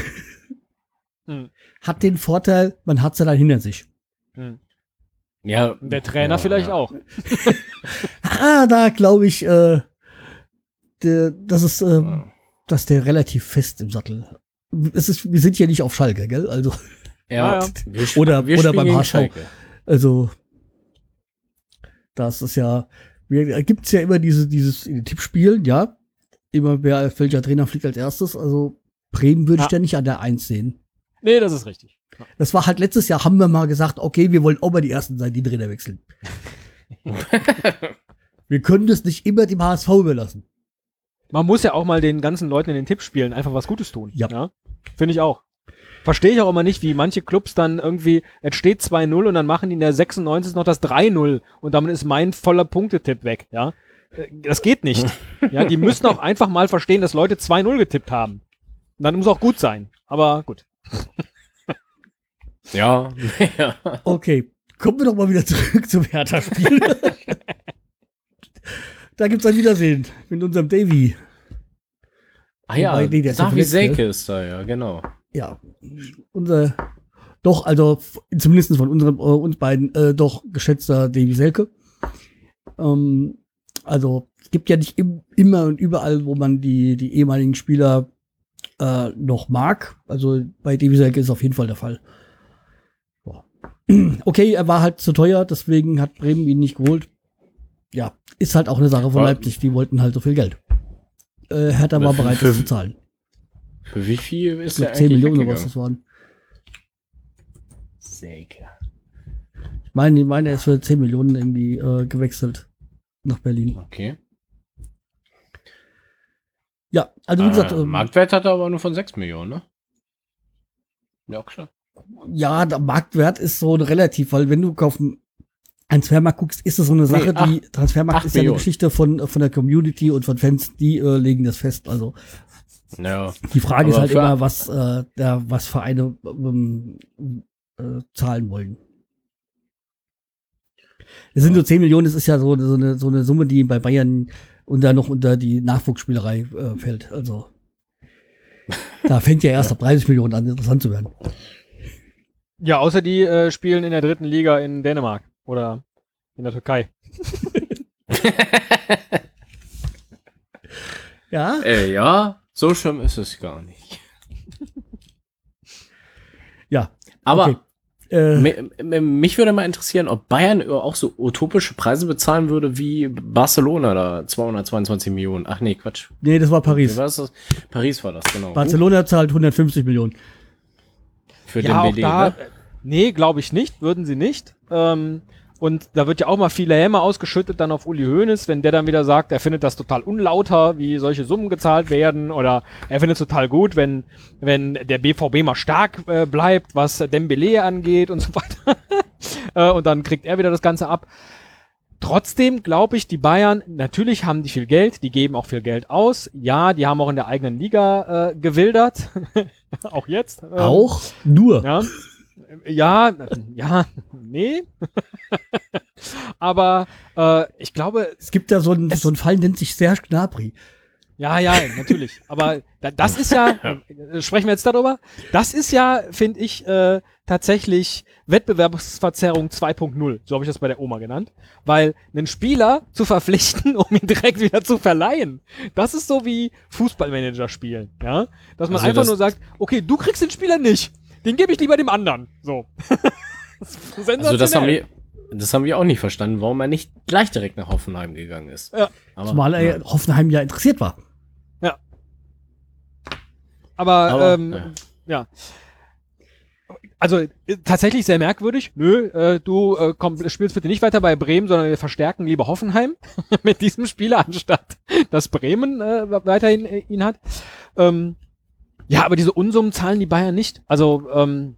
Hm. Hat den Vorteil, man hat sie dann hinter sich. Hm. Ja. Der Trainer ja, vielleicht ja. auch. Ah, da glaube ich, äh, der, das ist, ähm, dass der relativ fest im Sattel. Es ist, wir sind ja nicht auf Schalke, gell? Also, Ja, Ja, ja. Oder- wir oder beim HSV. Schalke. also, das ist ja, wir, gibt's ja immer diese, dieses in den Tippspielen, ja. Immer wer, welcher Trainer fliegt als erstes. Also, Bremen würde ich Ja. da nicht an der Eins sehen. Nee, das ist richtig. Das war halt letztes Jahr, haben wir mal gesagt, okay, wir wollen auch mal die Ersten sein, die Trainer wechseln. wir können das nicht immer dem HSV überlassen. Man muss ja auch mal den ganzen Leuten in den Tippspielen einfach was Gutes tun. Ja. Finde ich auch. Verstehe ich auch immer nicht, wie manche Clubs dann irgendwie, es steht 2-0 und dann machen die in der 96 noch das 3-0 und damit ist mein voller Punktetipp weg, ja. Äh, Das geht nicht. ja, die müssen auch einfach mal verstehen, dass Leute 2-0 getippt haben. Und dann muss auch gut sein. Aber gut. Ja, ja. Okay, kommen wir doch mal wieder zurück zum Hertha-Spiel. da gibt's ein Wiedersehen mit unserem Davy. Ah ja, Wobei, nee, Davi verletzt, Selke ist da, ja, genau. Ja, unser, doch, also zumindest von unserem, äh, uns beiden, äh, doch geschätzter Davy Selke. Ähm, also, es gibt ja nicht im, immer und überall, wo man die, die ehemaligen Spieler äh, noch mag. Also, bei Selke ist auf jeden Fall der Fall. Ja. Okay, er war halt zu teuer, deswegen hat Bremen ihn nicht geholt. Ja, ist halt auch eine Sache von War- Leipzig, die wollten halt so viel Geld. Äh, Hertha war bereit, das zu zahlen. Für wie viel ist der glaube, 10 eigentlich Millionen oder was das waren. Selke. Ich meine, ich meine, er ist für 10 Millionen irgendwie äh, gewechselt nach Berlin. Okay. Ja, also wie gesagt, äh, Marktwert hat er aber nur von 6 Millionen, ne? Ja, klar. ja, der Marktwert ist so relativ, weil wenn du auf den Transfermarkt guckst, ist es so eine Sache, acht- die Transfermarkt ist ja eine Millionen. Geschichte von, von der Community und von Fans, die äh, legen das fest. Also Ja. die Frage ist halt immer, was, äh, der, was Vereine ähm, äh, zahlen wollen. Es sind nur 10 Millionen, das ist ja so, so, eine, so eine Summe, die bei Bayern unter noch unter die Nachwuchsspielerei äh, fällt. Also da fängt ja erst ab 30 Millionen an, interessant zu werden. Ja, außer die äh, spielen in der dritten Liga in Dänemark oder in der Türkei. Ja, Äh, ja, so schlimm ist es gar nicht. ja. Aber okay. Äh, mi- mi- mich würde mal interessieren, ob Bayern auch so utopische Preise bezahlen würde wie Barcelona da 222 Millionen. Ach nee, Quatsch. nee, das war Paris. war das? Paris war das, genau. Barcelona zahlt 150 Millionen. Für ja, den auch BD, da, ne? nee, glaube ich nicht, würden sie nicht. Ähm, Und da wird ja auch mal viele Häme ausgeschüttet dann auf Uli Hoeneß, wenn der dann wieder sagt, er findet das total unlauter, wie solche Summen gezahlt werden oder er findet es total gut, wenn, wenn der BVB mal stark äh, bleibt, was Dembele angeht und so weiter. äh, und dann kriegt er wieder das Ganze ab. Trotzdem glaube ich, die Bayern, natürlich haben die viel Geld, die geben auch viel Geld aus. Ja, die haben auch in der eigenen Liga äh, gewildert. auch jetzt. Ähm, Auch nur. Ja, ja, ja, nee. Aber äh, ich glaube, Es gibt da so einen, so einen Fall, nennt sich Serge Gnabry. ja, ja, natürlich. Aber da, das ist ja, äh, sprechen wir jetzt darüber? Das ist ja, finde ich, äh, tatsächlich Wettbewerbsverzerrung 2.0. So habe ich das bei der Oma genannt. Weil einen Spieler zu verpflichten, um ihn direkt wieder zu verleihen, das ist so wie Fußballmanager spielen. Ja, dass man Also einfach das- nur sagt, okay, du kriegst den Spieler nicht, den gebe ich lieber dem anderen. So. Das Also das haben wir, das haben wir auch nicht verstanden, warum er nicht gleich direkt nach Hoffenheim gegangen ist. Ja. Aber, Zumal er ja. ja. Hoffenheim ja interessiert war. Aber, Aber, ähm, ja. ja. Also äh, tatsächlich sehr merkwürdig. Nö, äh, du äh, komm, spielst bitte nicht weiter bei Bremen, sondern wir verstärken lieber Hoffenheim mit diesem Spieler, anstatt dass Bremen äh, weiterhin äh, ihn hat. Ähm, ja, aber diese Unsummen zahlen die Bayern nicht. Also ähm,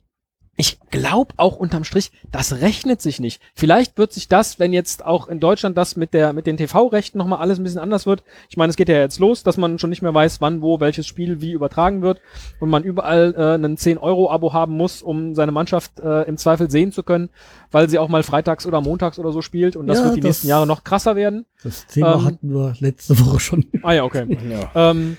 ich glaube auch unterm Strich, das rechnet sich nicht. Vielleicht wird sich das, wenn jetzt auch in Deutschland das mit der mit den TV-Rechten nochmal alles ein bisschen anders wird. Ich meine, es geht ja jetzt los, dass man schon nicht mehr weiß, wann, wo, welches Spiel wie übertragen wird und man überall äh, einen 10-Euro-Abo haben muss, um seine Mannschaft äh, im Zweifel sehen zu können, weil sie auch mal freitags oder montags oder so spielt und das Ja, wird die das- nächsten Jahre noch krasser werden. Das Thema Ähm, hatten wir letzte Woche schon. Ah ja, okay. Ja. Ähm,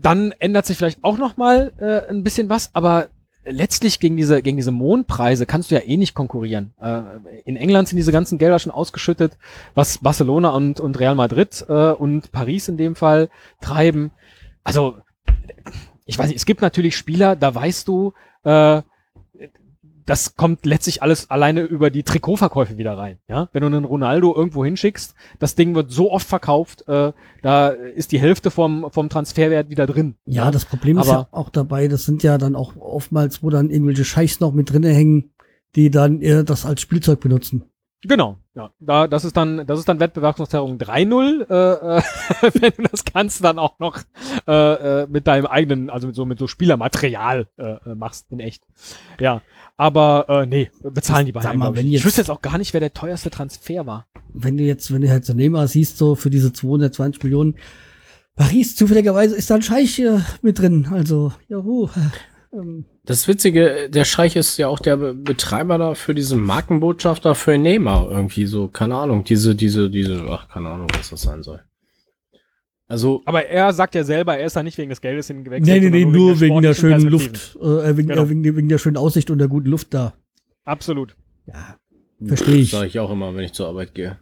dann ändert sich vielleicht auch noch mal äh, ein bisschen was, aber letztlich gegen diese gegen diese Mondpreise kannst du ja eh nicht konkurrieren. Äh, in England sind diese ganzen Gelder schon ausgeschüttet, was Barcelona und und Real Madrid äh, und Paris in dem Fall treiben. Also ich weiß nicht, es gibt natürlich Spieler, da weißt du, äh, das kommt letztlich alles alleine über die Trikotverkäufe wieder rein. Ja, wenn du einen Ronaldo irgendwo hinschickst, das Ding wird so oft verkauft, äh, da ist die Hälfte vom vom Transferwert wieder drin. Ja, das Problem ist Aber- ja auch dabei, das sind ja dann auch oftmals, wo dann irgendwelche Scheichs noch mit drinne hängen, die dann eher das als Spielzeug benutzen. Genau, ja. Da, das ist dann, das ist dann Wettbewerbsverzerrung 3-0, äh, äh, wenn du das Ganze dann auch noch äh, äh, mit deinem eigenen, also mit so mit so Spielermaterial äh, äh, machst in echt. Ja, aber äh, nee, bezahlen die Sag Bayern. mal, wenn ich. jetzt- ich wüsste jetzt auch gar nicht, wer der teuerste Transfer war. Wenn du jetzt, wenn du halt so Neymar siehst, so für diese 220 Millionen, Paris zufälligerweise ist da ein Scheich äh, mit drin. Also, juhu. Ähm, Das Witzige, der Scheich ist ja auch der Be- Betreiber da für diesen Markenbotschafter für Neymar irgendwie so, keine Ahnung, diese, diese, diese, ach, keine Ahnung, was das sein soll. Also, Aber er sagt ja selber, er ist da nicht wegen des Geldes hingewechselt. nee, nee, nee, sondern nur wegen der schönen Luft, äh, wegen, Genau. äh, wegen, der- wegen der schönen Aussicht und der guten Luft da. Absolut. Ja, verstehe ich. Sage ich auch immer, wenn ich zur Arbeit gehe.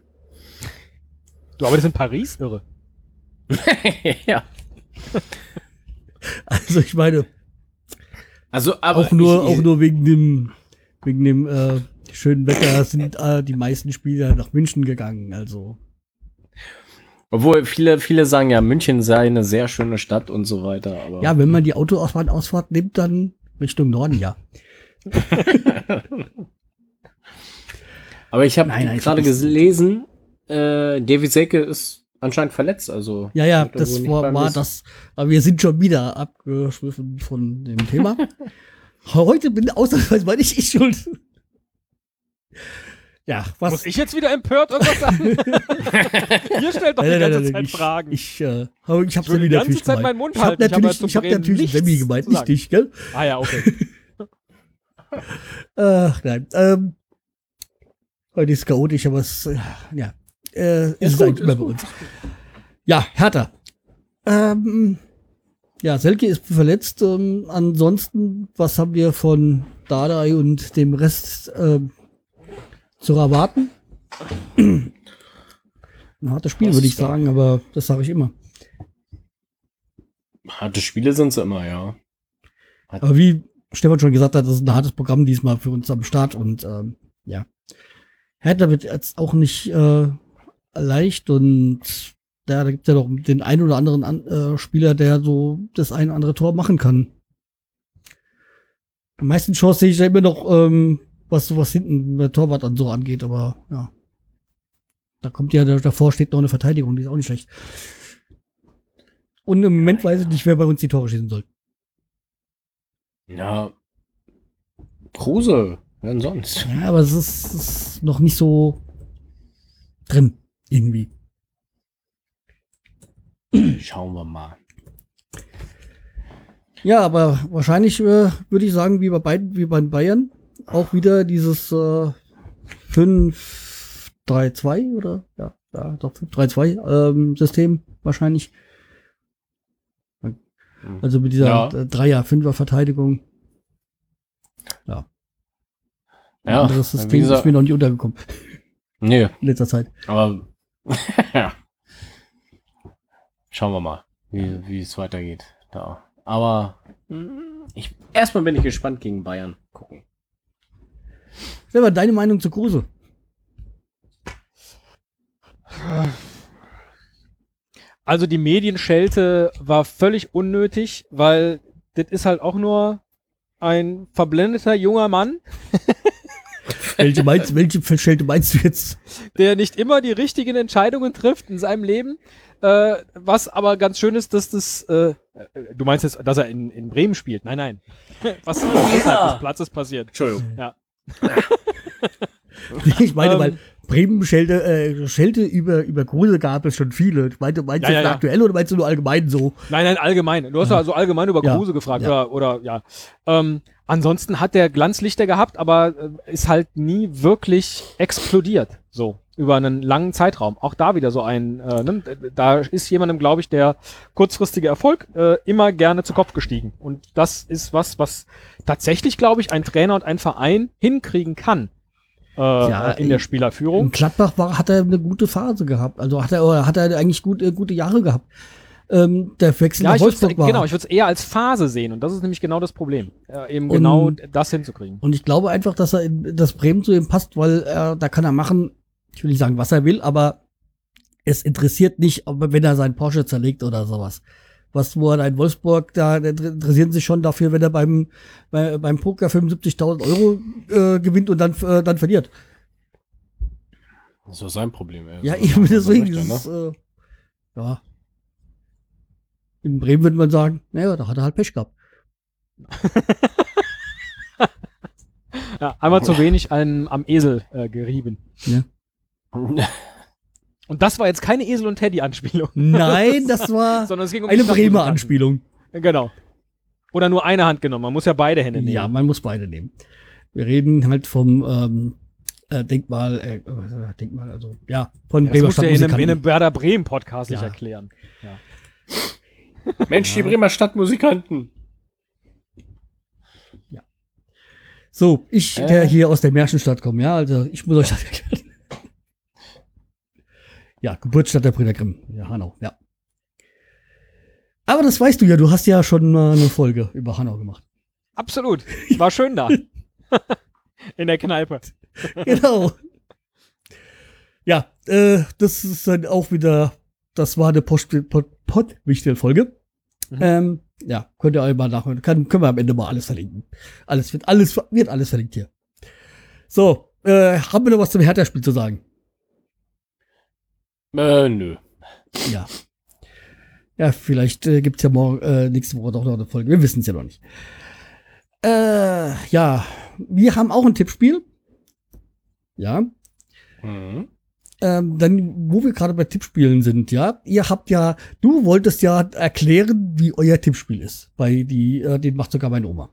Du arbeitest in Paris? Irre. ja. Also ich meine, Also, aber auch nur, ich, auch nur wegen dem, wegen dem äh, schönen Wetter sind äh, die meisten Spieler nach München gegangen. Also Obwohl viele, viele sagen ja, München sei eine sehr schöne Stadt und so weiter. Aber ja, wenn man die Autoausfahrt Ausfahrt nimmt, dann Richtung Norden, ja. aber ich habe gerade gelesen, äh, Davy Selke ist anscheinend verletzt. Also Ja, ja, das war, war das. Aber wir sind schon wieder abgeschwiffen von dem Thema. Heute bin ausnahmsweise mal nicht ich schuld. Ja, was? Muss ich jetzt wieder empört irgendwas sagen? Ihr stellt doch die Nein, nein, ganze nein, Zeit ich, Fragen. Ich, äh, ich hab's ja die wieder ganze natürlich Zeit gemeint. meinen Mund ich hab halten. Ich hab natürlich, halt ich hab zum Bremen natürlich Sammy gemeint, nicht dich, gell? ah ja, okay. Ach, nein. Ähm, heute ist chaotisch, aber es, ja, äh, ist, es gut, ist bei gut. uns. Ja, Hertha. Ähm, ja, Selke ist verletzt. Ähm, ansonsten, was haben wir von Dardai und dem Rest ähm, zu erwarten? Ein hartes Spiel, würde ich ist sagen, aber das sage ich immer. harte Spiele sind sie immer, ja. Aber wie Stefan schon gesagt hat, das ist ein hartes Programm diesmal für uns am Start und ähm, ja. Hertha wird jetzt auch nicht äh, leicht und da, da gibt es ja doch den einen oder anderen an, äh, Spieler, der so das ein oder andere Tor machen kann. Am meisten Chance sehe ich ja immer noch ähm, was sowas hinten der Torwart und so angeht, aber ja. Da kommt ja, da- davor steht noch eine Verteidigung, die ist auch nicht schlecht. Und im Moment weiß ich nicht, wer bei uns die Tore schießen soll. Ja. Kruse, wer denn sonst? Ja, aber es ist, es ist noch nicht so drin, irgendwie. Schauen wir mal. Ja, aber wahrscheinlich äh, würde ich sagen, wie bei beiden, wie bei Bayern, auch wieder dieses äh, 5-3-2 oder ja, ja doch 5-3-2 ähm, System wahrscheinlich. Also mit dieser Ja. äh, Dreier-Fünfer-Verteidigung. Ja, Anderes System ist gesagt, mir noch nicht untergekommen nee, in letzter Zeit. aber ja. Schauen wir mal, wie, wie es weitergeht. Da. Aber mm, ich, erstmal bin ich gespannt gegen Bayern. Gucken. Selber deine Meinung zu Kruse? Also die Medienschelte war völlig unnötig, weil das ist halt auch nur ein verblendeter junger Mann, Welche meinst, welche Verschelte meinst du jetzt? der nicht immer die richtigen Entscheidungen trifft in seinem Leben. Äh, was aber ganz schön ist, dass das, äh, äh, du meinst jetzt, dass er in, in Bremen spielt? Nein, nein. Was außerhalb des Platzes passiert. Entschuldigung. Ja. Ich meine, Ähm. weil Bremen Schelte, äh, Schelte über, über Kruse gab es schon viele. Meinte, meinst Ja, du ja, ja. aktuell oder meinst du nur allgemein so? Nein, nein, allgemein. Du hast ja also allgemein über Ja. Kruse gefragt, oder, oder ja. Ähm, ansonsten hat der Glanzlichter gehabt, aber äh, ist halt nie wirklich explodiert. So, über einen langen Zeitraum. Auch da wieder so ein, äh, ne, da ist jemandem, glaube ich, der kurzfristige Erfolg äh, immer gerne zu Kopf gestiegen. Und das ist was, was tatsächlich, glaube ich, ein Trainer und ein Verein hinkriegen kann. Äh, Ja, in der in- Spielerführung. In Gladbach war, hat er eine gute Phase gehabt. Also hat er, oder hat er eigentlich gut, äh, gute Jahre gehabt. Ähm, der Wechsel Ja, nach Wolfsburg war. genau, ich würde es eher als Phase sehen und das ist nämlich genau das Problem, äh, eben Und- genau das hinzukriegen. Und ich glaube einfach, dass er in, dass Bremen zu ihm passt, weil er, da kann er machen, ich will nicht sagen, was er will, aber es interessiert nicht, ob, wenn er seinen Porsche zerlegt oder sowas. Was, wo er in Wolfsburg, da interessieren sich schon dafür, wenn er beim, bei, beim Poker 75.000 Euro äh, gewinnt und dann, äh, dann verliert. Das ist doch sein Problem. ey. Ja, So, eben deswegen. möchte, das ne? ist, äh, ja. In Bremen würde man sagen, naja, da hat er halt Pech gehabt. Ja, einmal zu wenig an, am Esel äh, gerieben. Und das war jetzt keine Esel- und Teddy-Anspielung, Nein, das war sondern es ging um eine Bremer Stadtmusikanten. Anspielung. Genau. Oder nur eine Hand genommen, man muss ja beide Hände nehmen. Ja, man muss beide nehmen. Wir reden halt vom ähm, äh, Denkmal, äh, äh, Denkmal, also ja, von das Bremer musst du ja in einem, in Stadtmusikanten. einem Werder Bremen-Podcast nicht Ja. erklären. Mensch, die Bremer Stadtmusikanten. So, ich, Äh. der hier aus der Märchenstadt komme, ja, also ich muss euch das erklären. Ja, Geburtsstadt der Brüder Grimm, ja, Hanau, ja. Aber das weißt du ja, du hast ja schon mal eine Folge über Hanau gemacht. Absolut. War schön da. in der Kneipe. genau. Ja, äh, das ist dann auch wieder, das war eine Pottwichtel-Folge. Mhm. Ähm, ja, könnt ihr euch mal nachhören. Kann, können wir am Ende mal alles verlinken. Alles wird alles, wird alles verlinkt hier. So, äh, haben wir noch was zum Hertha-Spiel zu sagen? Äh, nö. Ja. Ja, vielleicht äh, gibt's ja morgen, äh, nächste Woche doch noch eine Folge. Wir wissen es ja noch nicht. Äh, ja, wir haben auch ein Tippspiel. Ja, Mhm. ähm, dann, wo wir gerade bei Tippspielen sind, ja, ihr habt ja, du wolltest ja erklären, wie euer Tippspiel ist. Bei die, äh, den macht sogar meine Oma.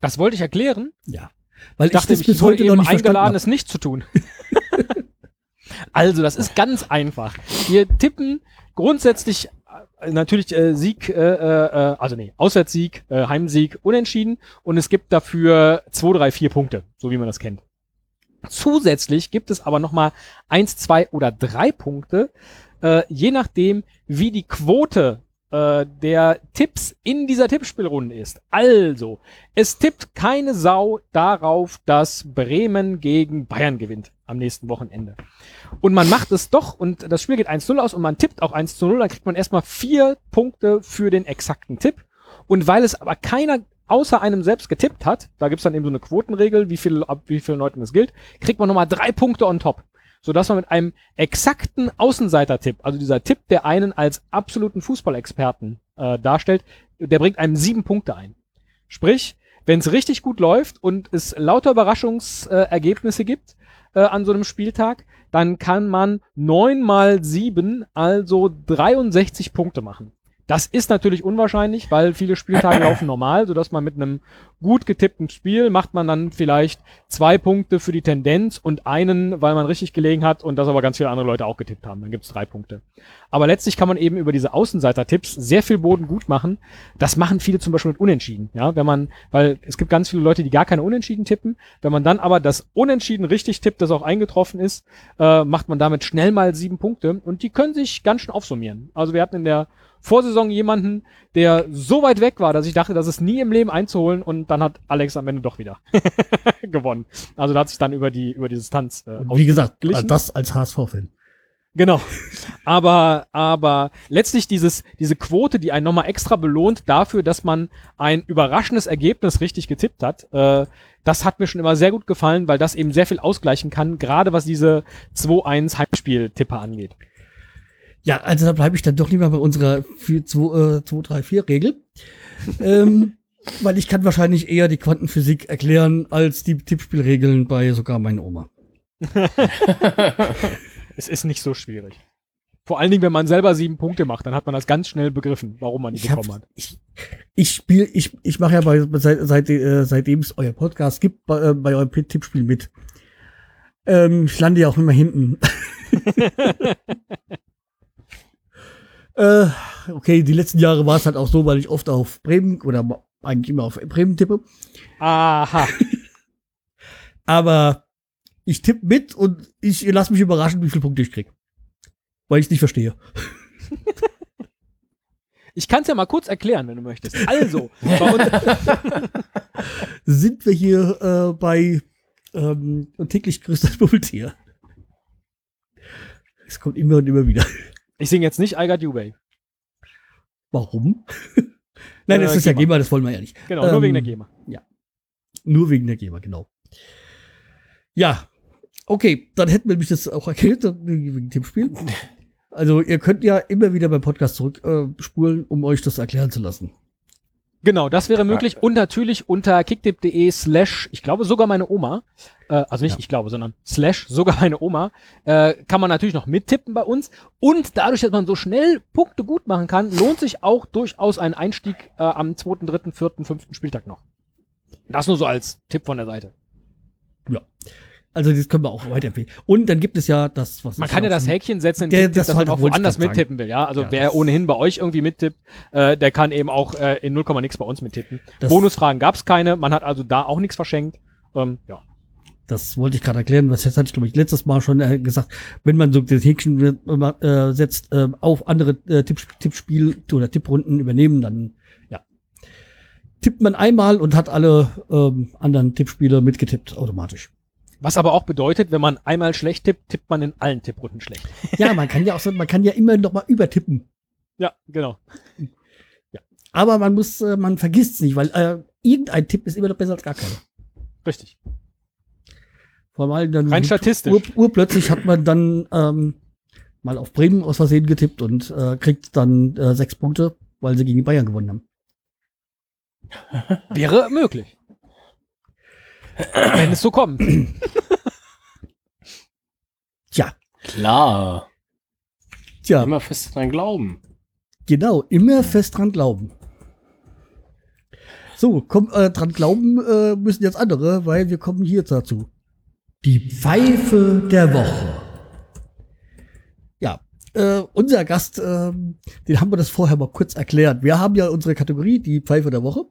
Das wollte ich erklären. Ja. Weil Ich dachte, das ich, bis wurde heute eben noch nicht eingeladen, es nicht zu tun. also, das ist ganz einfach. Wir tippen grundsätzlich äh, natürlich äh, Sieg, äh, äh, also nee, Auswärtssieg, äh, Heimsieg, Unentschieden und es gibt dafür zwei, drei, vier Punkte, so wie man das kennt. Zusätzlich gibt es aber nochmal eins, zwei oder drei Punkte, äh, je nachdem, wie die Quote äh, der Tipps in dieser Tippspielrunde ist. Also, es tippt keine Sau darauf, dass Bremen gegen Bayern gewinnt am nächsten Wochenende. Und man macht es doch und das Spiel geht 1-0 aus und man tippt auch 1-0, dann kriegt man erstmal vier Punkte für den exakten Tipp. Und weil es aber keiner außer einem selbst getippt hat, da gibt's dann eben so eine Quotenregel, wie viel, ab wie vielen Leuten das gilt, kriegt man nochmal drei Punkte on top. Sodass man mit einem exakten Außenseiter-Tipp, also dieser Tipp, der einen als absoluten Fußballexperten äh, darstellt, der bringt einem sieben Punkte ein. Sprich, wenn es richtig gut läuft und es lauter Überraschungsergebnisse gibt äh, an so einem Spieltag, dann kann man neun mal sieben, also 63 Punkte machen. Das ist natürlich unwahrscheinlich, weil viele Spieltage laufen normal, sodass man mit einem gut getippten Spiel macht man dann vielleicht zwei Punkte für die Tendenz und einen, weil man richtig gelegen hat und das aber ganz viele andere Leute auch getippt haben. Dann gibt's drei Punkte. Aber letztlich kann man eben über diese Außenseiter-Tipps sehr viel Boden gut machen. Das machen viele zum Beispiel mit Unentschieden. Ja, wenn man, weil es gibt ganz viele Leute, die gar keine Unentschieden tippen. Wenn man dann aber das Unentschieden richtig tippt, das auch eingetroffen ist, äh, macht man damit schnell mal sieben Punkte und die können sich ganz schön aufsummieren. Also wir hatten in der Vorsaison jemanden, der so weit weg war, dass ich dachte, das ist nie im Leben einzuholen und dann hat Alex am Ende doch wieder gewonnen. Also da hat sich dann über die über die Distanz äh, Wie gesagt, das als HSV-Fan. Genau. Aber, aber letztlich dieses, diese Quote, die einen nochmal extra belohnt dafür, dass man ein überraschendes Ergebnis richtig getippt hat, äh, das hat mir schon immer sehr gut gefallen, weil das eben sehr viel ausgleichen kann, gerade was diese 2-1 Heimspiel-Tipper angeht. Ja, also da bleibe ich dann doch lieber bei unserer 2-3-4-Regel. ähm, weil ich kann wahrscheinlich eher die Quantenphysik erklären als die Tippspielregeln bei sogar meiner Oma. es ist nicht so schwierig. Vor allen Dingen, wenn man selber sieben Punkte macht, dann hat man das ganz schnell begriffen, warum man die ich bekommen hat. Ich, ich spiele, ich, ich mache ja bei, seit, seit, äh, seitdem es euer Podcast gibt, bei, äh, bei eurem Tippspiel mit. Ähm, ich lande ja auch immer hinten. Äh, okay, die letzten Jahre war es halt auch so, weil ich oft auf Bremen oder eigentlich immer auf Bremen tippe. Aha. Aber ich tippe mit und ich lasse mich überraschen, wie viele Punkte ich krieg. Weil ich es nicht verstehe. Ich kann es ja mal kurz erklären, wenn du möchtest. Also, sind wir hier äh, bei ähm, täglich grüßt das Es kommt immer und immer wieder. Ich singe jetzt nicht I Got You, Babe. Warum? Nein, das äh, ist GEMA. ja GEMA, das wollen wir ja nicht. Genau, ähm, nur wegen der GEMA. Ja. Nur wegen der GEMA, genau. Ja, okay, dann hätten wir mich das auch erklärt, wegen dem Spiel. Also, ihr könnt ja immer wieder beim Podcast zurückspulen, äh, um euch das erklären zu lassen. Genau, das wäre möglich. Und natürlich unter kicktip.de slash, ich glaube sogar meine Oma, äh, also nicht ja. ich glaube, sondern slash sogar meine Oma, äh, kann man natürlich noch mittippen bei uns. Und dadurch, dass man so schnell Punkte gut machen kann, lohnt sich auch durchaus ein Einstieg äh, am zweiten, dritten, vierten, fünften Spieltag noch. Das nur so als Tipp von der Seite. Ja. Also das können wir auch weiterempfehlen. Und dann gibt es ja das, was man kann ja das Häkchen setzen, in der, das dass man auch woanders mittippen will. Ja, also ja, wer ohnehin bei euch irgendwie mittippt, äh, der kann eben auch äh, in 0, nix bei uns mittippen. Bonusfragen gab es keine. Man hat also da auch nichts verschenkt. Ähm, ja. Das wollte ich gerade erklären. Was jetzt hatte ich glaube ich letztes Mal schon äh, gesagt. Wenn man so das Häkchen äh, setzt äh, auf andere äh, Tipp, Tippspiel oder Tipprunden übernehmen, dann ja tippt man einmal und hat alle ähm, anderen Tippspiele mitgetippt automatisch. Was aber auch bedeutet, wenn man einmal schlecht tippt, tippt man in allen Tipprunden schlecht. Ja, man kann ja auch so, man kann ja immer noch mal übertippen. Ja, genau. Ja. Aber man muss, äh, man vergisst es nicht, weil äh, irgendein Tipp ist immer noch besser als gar keiner. Richtig. Vor allem dann Rein statistisch. Ur, urplötzlich hat man dann ähm, mal auf Bremen aus Versehen getippt und äh, kriegt dann äh, sechs Punkte, weil sie gegen die Bayern gewonnen haben. Wäre möglich. Wenn es so kommt. Tja. Klar. Tja. Immer fest dran glauben. Genau, immer fest dran glauben. So, komm, äh, dran glauben äh, müssen jetzt andere, weil wir kommen hier dazu. Die Pfeife der Woche. Ja, äh, unser Gast, äh, den haben wir das vorher mal kurz erklärt. Wir haben ja unsere Kategorie, die Pfeife der Woche.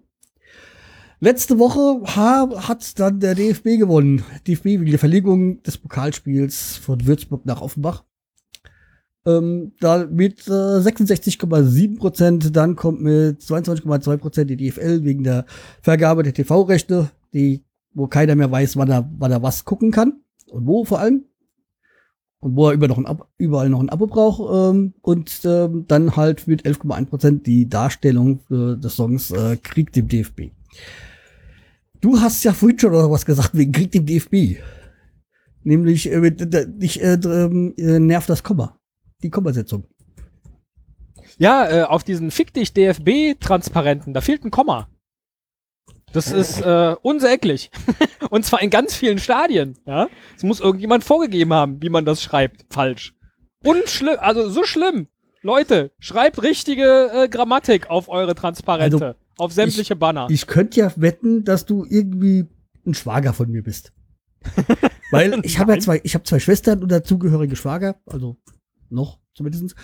Letzte Woche hat dann der DFB gewonnen. DFB wegen der Verlegung des Pokalspiels von Würzburg nach Offenbach. Ähm, da mit äh, 66,7 Prozent, dann kommt mit 22,2 Prozent die DFL wegen der Vergabe der TV-Rechte, die, wo keiner mehr weiß, wann er, wann er was gucken kann und wo vor allem. Und wo er über noch ein Ab überall noch ein Abo braucht. Ähm, und ähm, dann halt mit 11,1 Prozent die Darstellung äh, des Songs äh, Krieg dem DFB. Du hast ja vorhin schon noch was gesagt wegen Krieg dem DFB. Nämlich, äh, äh, dich äh, ähm, äh, nervt das Komma. Die Kommasetzung. Ja, äh, auf diesen Fick dich DFB-Transparenten, da fehlt ein Komma. Das ist äh, unsäglich. Und zwar in ganz vielen Stadien. Ja, es muss irgendjemand vorgegeben haben, wie man das schreibt. Falsch. Unschlimm, also so schlimm. Leute, schreibt richtige äh, Grammatik auf eure Transparente, Also, auf sämtliche Banner. Ich könnte ja wetten, dass du irgendwie ein Schwager von mir bist. Weil ich habe ja zwei, ich habe zwei Schwestern und dazugehörige Schwager, also noch zumindest.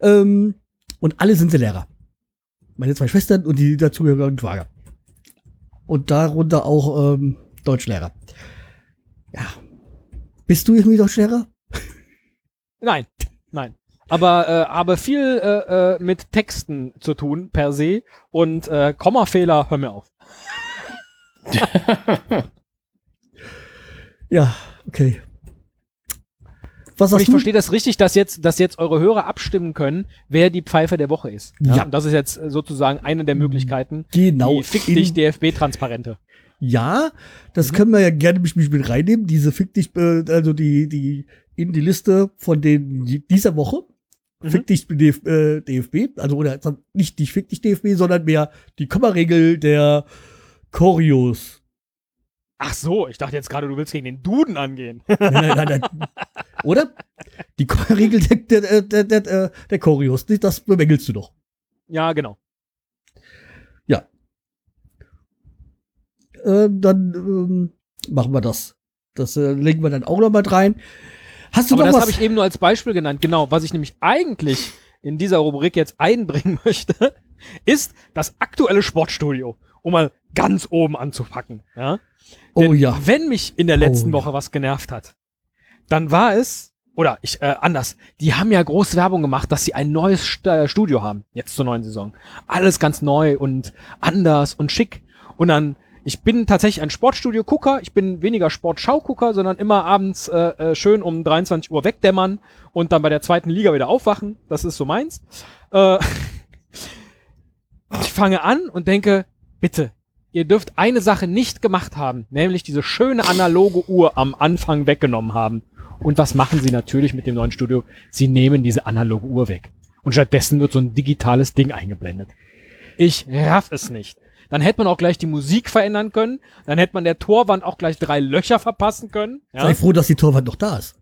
Ähm, und alle sind sie Lehrer. Meine zwei Schwestern und die dazugehörigen Schwager. Und darunter auch ähm, Deutschlehrer. Ja. Bist du irgendwie Deutschlehrer? Nein, nein. Aber äh, habe viel äh, äh, mit Texten zu tun per se und äh, Kommafehler, hör mir auf. Ja, okay. Was Und ich verstehe das richtig, dass jetzt, dass jetzt eure Hörer abstimmen können, wer die Pfeife der Woche ist. Ja. Und das ist jetzt sozusagen eine der Möglichkeiten. Genau. Die Fick dich DFB-Transparente. Ja, Mhm. das können wir ja gerne mich, mich mit reinnehmen. Diese Fick dich, äh, also die, die, in die Liste von den dieser Woche. Mhm. Fick dich DF, äh, DFB, also oder nicht die Fick dich DFB, sondern mehr die Kommaregel der Choreos. Ach so, ich dachte jetzt gerade, du willst gegen den Duden angehen. Nein, nein, nein, nein. Oder? Die Kommaregel der, der, der, der, der, der Choreos, das bemängelst du doch. ja, genau. Ähm, dann ähm, machen wir das. Das äh, legen wir dann auch noch mal rein. Hast du Aber noch das habe ich eben nur als Beispiel genannt. Genau, was ich nämlich eigentlich in dieser Rubrik jetzt einbringen möchte, ist das aktuelle Sportstudio, um mal ganz oben anzupacken. Ja? oh Denn ja. Wenn mich in der letzten Oh, ja. Woche was genervt hat, dann war es, oder ich, äh, anders, die haben ja groß Werbung gemacht, dass sie ein neues St äh, Studio haben, jetzt zur neuen Saison. Alles ganz neu und anders und schick. Und dann, ich bin tatsächlich ein Sportstudio-Gucker, ich bin weniger Sportschau-Gucker, sondern immer abends äh, äh, schön um 23 Uhr wegdämmern und dann bei der zweiten Liga wieder aufwachen. Das ist so meins. Äh, ich fange an und denke, bitte, ihr dürft eine Sache nicht gemacht haben, nämlich diese schöne analoge Uhr am Anfang weggenommen haben. Und was machen sie natürlich mit dem neuen Studio? Sie nehmen diese analoge Uhr weg. Und stattdessen wird so ein digitales Ding eingeblendet. Ich raff es nicht. Dann hätte man auch gleich die Musik verändern können. Dann hätte man der Torwand auch gleich drei Löcher verpassen können. Ja? Sei froh, dass die Torwand noch da ist.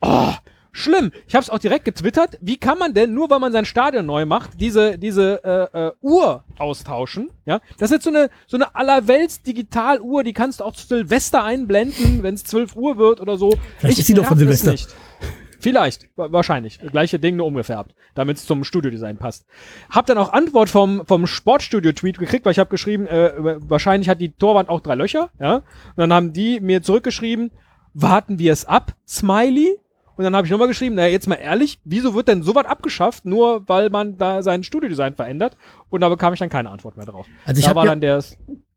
Oh, schlimm. Ich habe es auch direkt getwittert. Wie kann man denn, nur weil man sein Stadion neu macht, diese, diese äh, äh, Uhr austauschen? Ja, das ist jetzt so eine, so eine allerwelts Digitaluhr, die kannst du auch zu Silvester einblenden, wenn es 12 Uhr wird oder so. Vielleicht ist sie doch von Silvester. Nicht. Vielleicht, wa- wahrscheinlich. Gleiche Ding, nur umgefärbt, damit es zum Studiodesign passt. Hab dann auch Antwort vom, vom Sportstudio-Tweet gekriegt, weil ich habe geschrieben, äh, wahrscheinlich hat die Torwand auch drei Löcher, ja. Und dann haben die mir zurückgeschrieben, warten wir es ab, Smiley. Und dann habe ich nochmal geschrieben, naja, jetzt mal ehrlich, wieso wird denn sowas abgeschafft, nur weil man da sein Studiodesign verändert? Und da bekam ich dann keine Antwort mehr drauf. Also ich da war ja- dann der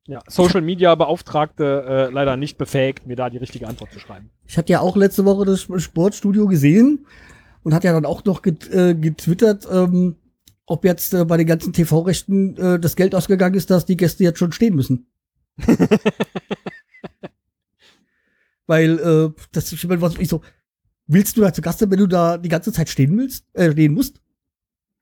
ja, Social Media Beauftragte äh, leider nicht befähigt, mir da die richtige Antwort zu schreiben. Ich hatte ja auch letzte Woche das Sportstudio gesehen und hat ja dann auch noch get, äh, getwittert, ähm, ob jetzt äh, bei den ganzen TV-Rechten äh, das Geld ausgegangen ist, dass die Gäste jetzt schon stehen müssen. Weil äh, das ist immer was ich so, willst du da zu Gast sein, wenn du da die ganze Zeit stehen willst, äh, stehen musst?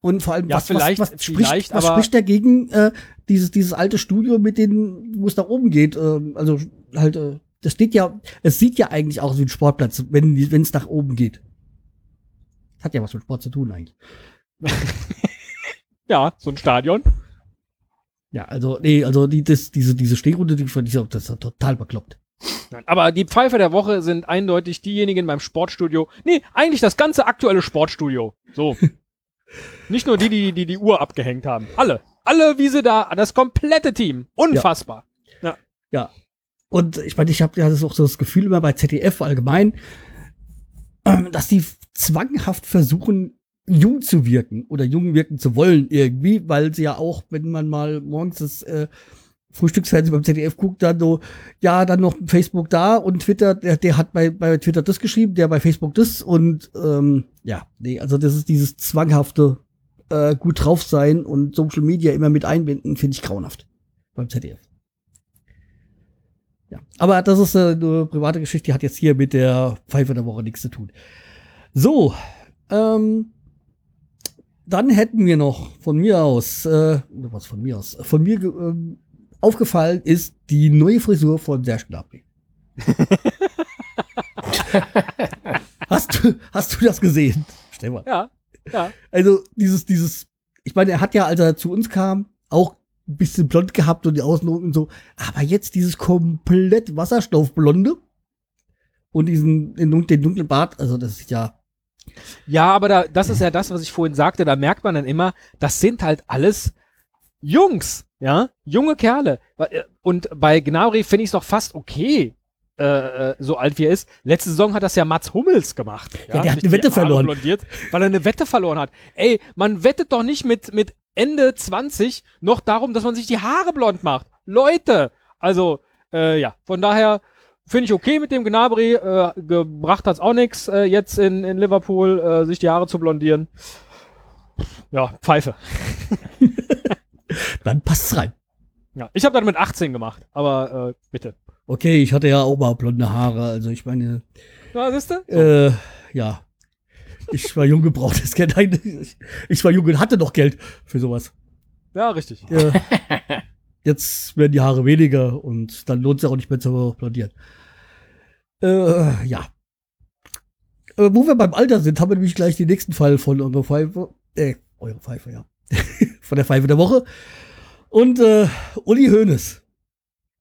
Und vor allem, Ja, was, vielleicht- was, was, spricht, was spricht dagegen, äh, dieses, dieses alte Studio mit den, wo es nach oben geht? ähm, also halt, äh, das steht ja, es sieht ja eigentlich aus wie ein Sportplatz, wenn wenn es nach oben geht. Hat ja was mit Sport zu tun eigentlich. Ja, so ein Stadion. Ja, also, nee, also die, das, diese, diese Stehrunde, die fand ich auch, das ist total bekloppt. Nein, aber die Pfeife der Woche sind eindeutig diejenigen beim Sportstudio. Nee, eigentlich das ganze aktuelle Sportstudio. So. Nicht nur die, die, die die Uhr abgehängt haben. Alle. Alle, wie sie da, das komplette Team. Unfassbar. Ja. Und ich meine, ich habe ja das auch so das Gefühl immer bei ZDF allgemein, ähm, dass die zwanghaft versuchen, jung zu wirken oder jung wirken zu wollen irgendwie, weil sie ja auch, wenn man mal morgens das äh, Frühstücksfernsehen beim ZDF guckt, dann so, ja, dann noch Facebook da und Twitter, der, der hat bei, bei Twitter das geschrieben, der bei Facebook das und ähm, ja, nee, also das ist dieses zwanghafte äh, gut drauf sein und Social Media immer mit einbinden, finde ich grauenhaft beim ZDF. ja. Aber das ist äh, eine private Geschichte, die hat jetzt hier mit der Pfeife der Woche nichts zu tun. So, ähm, dann hätten wir noch von mir aus, äh, was von mir aus, von mir ähm, aufgefallen ist die neue Frisur von Serge Gnabry. hast, du, hast du das gesehen, Stefan? Ja, ja. Also dieses, dieses, ich meine, er hat ja, als er zu uns kam, auch ein bisschen blond gehabt und die Außenroten und so, aber jetzt dieses komplett Wasserstoffblonde und diesen, den, den dunklen Bart, also das ist ja, Ja, aber da, das ist ja das, was ich vorhin sagte. Da merkt man dann immer, das sind halt alles Jungs, ja, junge Kerle. Und bei Gnabry finde ich es doch fast okay, äh, äh, so alt wie er ist. Letzte Saison hat das ja Mats Hummels gemacht. Ja, der hat eine die Wette verloren. Weil er eine Wette verloren hat. Ey, man wettet doch nicht mit, mit Ende 20 noch darum, dass man sich die Haare blond macht. Leute! Also, äh, ja, von daher finde ich okay mit dem Gnabry. Äh, gebracht hat's auch nix äh, jetzt in, in Liverpool, äh, sich die Haare zu blondieren. Ja, Pfeife. dann passt's rein. Ja, ich habe dann mit 18 gemacht, aber äh, bitte. Okay, ich hatte ja auch mal blonde Haare, also ich meine, Ja, siehst du? äh, ja. Ich war jung gebrauchtes Geld. Nein, ich, war jung und hatte noch Geld für sowas. Ja, richtig. Ja. Jetzt werden die Haare weniger und dann lohnt es auch nicht mehr zu blondieren. Äh, ja. Äh, wo wir beim Alter sind, haben wir nämlich gleich den nächsten Fall von eurer Pfeife. Äh, eure Pfeife, ja. von der Pfeife der Woche. Und äh, Uli Hoeneß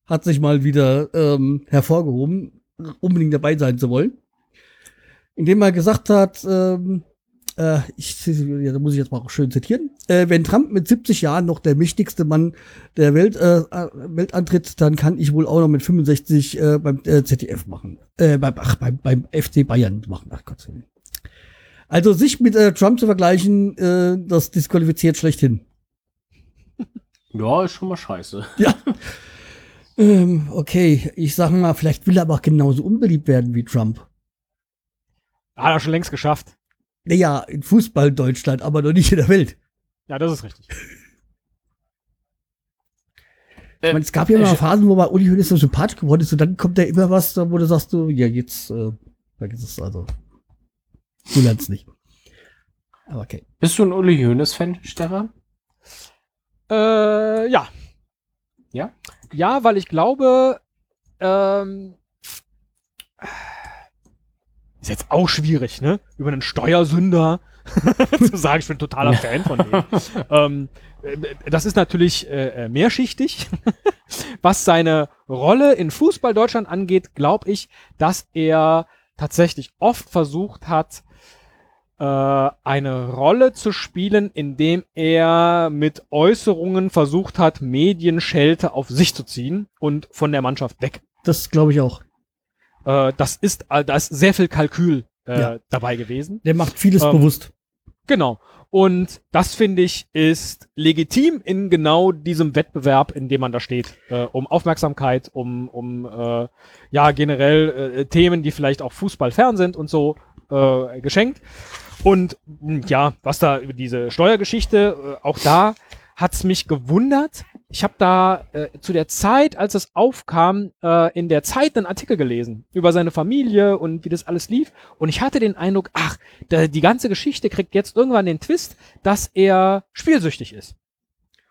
hat sich mal wieder ähm, hervorgehoben, unbedingt dabei sein zu wollen. Indem er gesagt hat, ähm, äh, ich, ja, da muss ich jetzt mal auch schön zitieren, äh, wenn Trump mit 70 Jahren noch der mächtigste Mann der Welt, äh, äh, Welt antritt, dann kann ich wohl auch noch mit 65 äh, beim äh, ZDF machen. Äh, beim, ach, beim, beim FC Bayern machen. Ach Gott. Also sich mit äh, Trump zu vergleichen, äh, das disqualifiziert schlechthin. Ja, ist schon mal scheiße. Ja. ähm, okay, ich sag mal, vielleicht will er aber auch genauso unbeliebt werden wie Trump. Hat er schon längst geschafft. Naja, in Fußball Deutschland, aber noch nicht in der Welt. Ja, das ist richtig. Ich meine, es gab ja äh, mal Phasen, wo mal Uli Hoeneß so sympathisch geworden ist und dann kommt da immer was, wo du sagst, du, ja, jetzt, äh, vergiss es also. Du lernst nicht. Aber okay. Bist du ein Uli Hoeneß-Fan, Stefan? Äh, ja. Ja? Ja, weil ich glaube, ähm, ist jetzt auch schwierig, ne? Über einen Steuersünder zu sagen, ich bin totaler Fan von dem. ähm, äh, das ist natürlich äh, äh, mehrschichtig. Was seine Rolle in Fußball Deutschland angeht, glaube ich, dass er tatsächlich oft versucht hat, eine Rolle zu spielen, indem er mit Äußerungen versucht hat, Medienschelte auf sich zu ziehen und von der Mannschaft weg. Das glaube ich auch. Äh, das ist, äh, da ist sehr viel Kalkül äh, Ja. dabei gewesen. Der macht vieles Ähm, bewusst. Genau. Und das finde ich ist legitim in genau diesem Wettbewerb, in dem man da steht, äh, um Aufmerksamkeit, um, um äh, ja generell äh, Themen, die vielleicht auch Fußball fern sind und so äh, geschenkt. Und mh, ja, was da über diese Steuergeschichte, äh, auch da hat's mich gewundert. Ich habe da äh, zu der Zeit, als es aufkam, äh, in der Zeit einen Artikel gelesen über seine Familie und wie das alles lief. Und ich hatte den Eindruck, ach, da, die ganze Geschichte kriegt jetzt irgendwann den Twist, dass er spielsüchtig ist.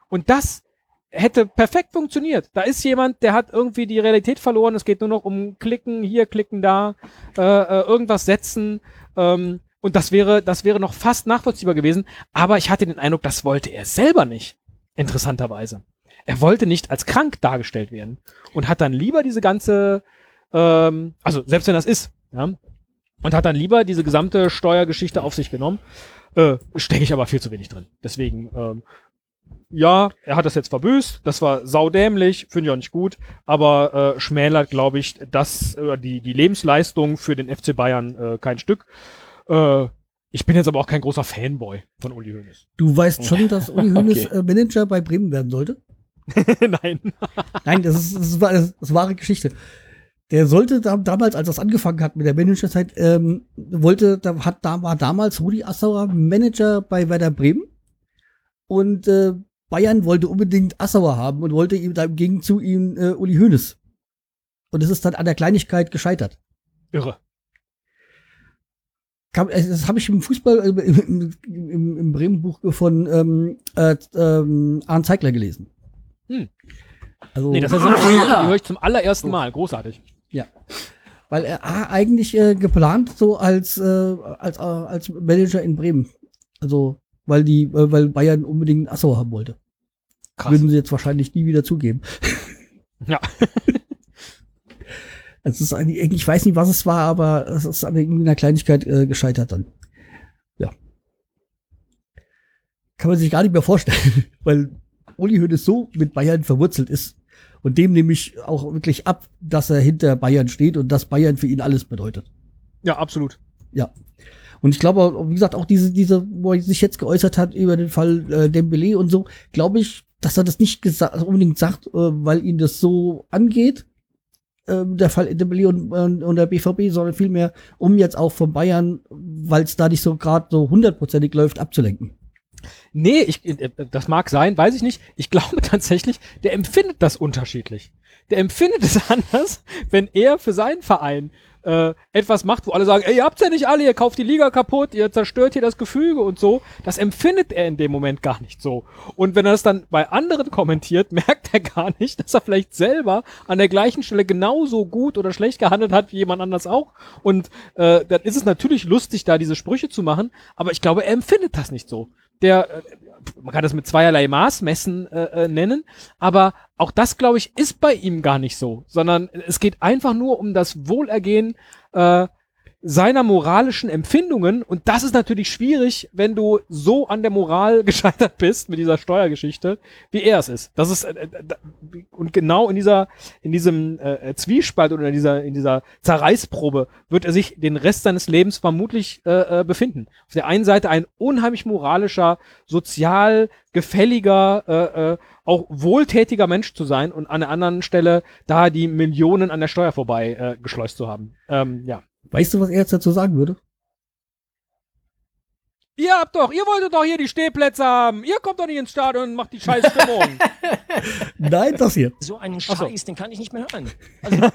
Und das hätte perfekt funktioniert. Da ist jemand, der hat irgendwie die Realität verloren. Es geht nur noch um Klicken hier, Klicken da, äh, äh, irgendwas setzen. Ähm, und das wäre, das wäre noch fast nachvollziehbar gewesen. Aber ich hatte den Eindruck, das wollte er selber nicht. Interessanterweise. Er wollte nicht als krank dargestellt werden und hat dann lieber diese ganze, ähm, also selbst wenn das ist, ja, und hat dann lieber diese gesamte Steuergeschichte auf sich genommen. Äh, Stecke ich aber viel zu wenig drin. Deswegen, ähm, ja, er hat das jetzt verbüßt, das war saudämlich, finde ich auch nicht gut, aber äh, schmälert, glaube ich, das, äh, die, die Lebensleistung für den FC Bayern äh, kein Stück. Äh, ich bin jetzt aber auch kein großer Fanboy von Uli Hoeneß. Du weißt schon, dass Uli Hoeneß Okay. äh, Manager bei Bremen werden sollte? Nein. Nein, das ist, das ist, das ist wahre Geschichte. Der sollte da, damals, als das angefangen hat mit der Managerzeit, ähm, wollte, da hat, da war damals Rudi Assauer Manager bei Werder Bremen und äh, Bayern wollte unbedingt Assauer haben und wollte ihm da im Gegenzug ihm äh, Uli Hoeneß. Und es ist dann an der Kleinigkeit gescheitert. Irre. Äh, das habe ich im Fußball, äh, im, im, im Bremen-Buch von ähm, äh, ähm, Arne Zeigler gelesen. Hm. Also, Nee, das ist die höre ich zum allerersten Mal. Großartig. Ja. Weil er eigentlich äh, geplant so als, äh, als, äh, als Manager in Bremen. Also, weil die, äh, weil Bayern unbedingt einen Assauer haben wollte. Krass. Würden sie jetzt wahrscheinlich nie wieder zugeben. Ja. Es ist eigentlich, ich weiß nicht, was es war, aber es ist an irgendeiner Kleinigkeit äh, gescheitert dann. Ja. Kann man sich gar nicht mehr vorstellen, weil Uli Hoeneß so mit Bayern verwurzelt ist und dem nehme ich auch wirklich ab, dass er hinter Bayern steht und dass Bayern für ihn alles bedeutet. Ja, absolut. Ja. Und ich glaube, wie gesagt, auch diese, diese, wo er sich jetzt geäußert hat über den Fall äh, Dembele und so, glaube ich, dass er das nicht gesa also unbedingt sagt, äh, weil ihn das so angeht, äh, der Fall Dembele und, und, und der BVB, sondern vielmehr, um jetzt auch von Bayern, weil es da nicht so gerade so hundertprozentig läuft, abzulenken. Nee, ich, äh, das mag sein, weiß ich nicht. Ich glaube tatsächlich, der empfindet das unterschiedlich. Der empfindet es anders, wenn er für seinen Verein äh, etwas macht, wo alle sagen, ey, ihr habt's ja nicht alle, ihr kauft die Liga kaputt, ihr zerstört hier das Gefüge und so. Das empfindet er in dem Moment gar nicht so. Und wenn er das dann bei anderen kommentiert, merkt er gar nicht, dass er vielleicht selber an der gleichen Stelle genauso gut oder schlecht gehandelt hat wie jemand anders auch. Und äh, dann ist es natürlich lustig, da diese Sprüche zu machen, aber ich glaube, er empfindet das nicht so. Der, äh, man kann das mit zweierlei Maß messen äh, äh, nennen, aber auch das, glaube ich, ist bei ihm gar nicht so, sondern es geht einfach nur um das Wohlergehen äh, seiner moralischen Empfindungen und das ist natürlich schwierig, wenn du so an der Moral gescheitert bist mit dieser Steuergeschichte, wie er es ist. Das ist äh, äh, und genau in dieser in diesem äh, Zwiespalt oder in dieser in dieser Zerreißprobe wird er sich den Rest seines Lebens vermutlich äh, äh, befinden. Auf der einen Seite ein unheimlich moralischer, sozial gefälliger, äh, äh, auch wohltätiger Mensch zu sein und an der anderen Stelle da die Millionen an der Steuer vorbei äh, geschleust zu haben. Ähm, ja. Weißt du, was er jetzt dazu sagen würde? Ihr habt doch, ihr wolltet doch hier die Stehplätze haben. Ihr kommt doch nicht ins Stadion und macht die scheiß Stimmung. Nein, das hier. So einen so. Scheiß, den kann ich nicht mehr hören.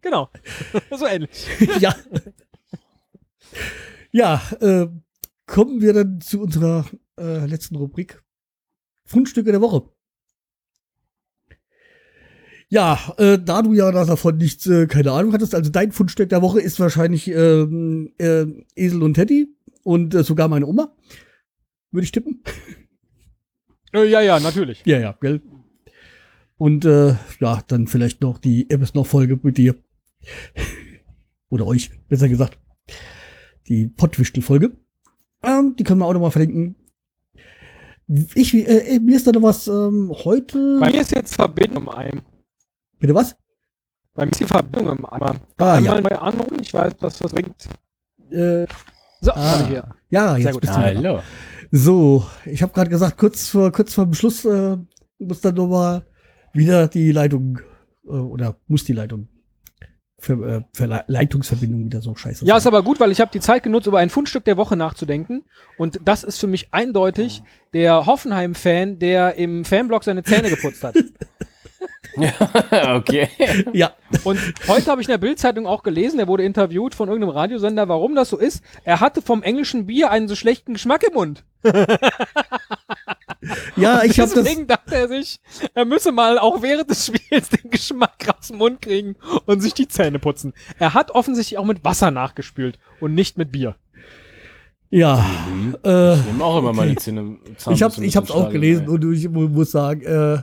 genau. so ähnlich. ja. Ja, äh, kommen wir dann zu unserer äh, letzten Rubrik. Fundstücke der Woche. Ja, äh, da du ja davon nichts, äh, keine Ahnung hattest, also dein Fundstück der Woche ist wahrscheinlich ähm, äh, Esel und Teddy und äh, sogar meine Oma. Würde ich tippen. Äh, ja, ja, natürlich. Ja, ja, gell. Und äh, ja, dann vielleicht noch die Ebbes noch Folge mit dir. Oder euch, besser gesagt. Die Pottwichtel-Folge. Ähm, die können wir auch noch mal verlinken. Ich, äh, mir ist da noch was ähm, heute. Bei mir ist jetzt Verbindung Ein. Bitte was? Bei mir ist die Verbindung im Eimer. Ah, Einmal ja. neu anrufen, ich weiß, was das bringt. Äh, So, Ah. hier. ja, Sehr jetzt gut. bist du. Hallo. So, ich habe gerade gesagt, kurz vor kurz vor dem Schluss äh, muss dann noch mal wieder die Leitung äh, oder muss die Leitung für, äh, für Le Leitungsverbindung wieder so scheiße. Ja, sein. ist aber gut, weil ich habe die Zeit genutzt, über ein Fundstück der Woche nachzudenken. Und das ist für mich eindeutig der Hoffenheim-Fan, der im Fanblog seine Zähne geputzt hat. okay. ja, Und heute habe ich in der Bildzeitung auch gelesen, er wurde interviewt von irgendeinem Radiosender, warum das so ist. Er hatte vom englischen Bier einen so schlechten Geschmack im Mund. ja, ich habe das. Deswegen dachte er sich, er müsse mal auch während des Spiels den Geschmack aus dem Mund kriegen und sich die Zähne putzen. Er hat offensichtlich auch mit Wasser nachgespült und nicht mit Bier. Ja, äh, Ich nehme auch immer meine Zähne. ich hab's, ich hab's auch gelesen und ich mu- muss sagen, äh,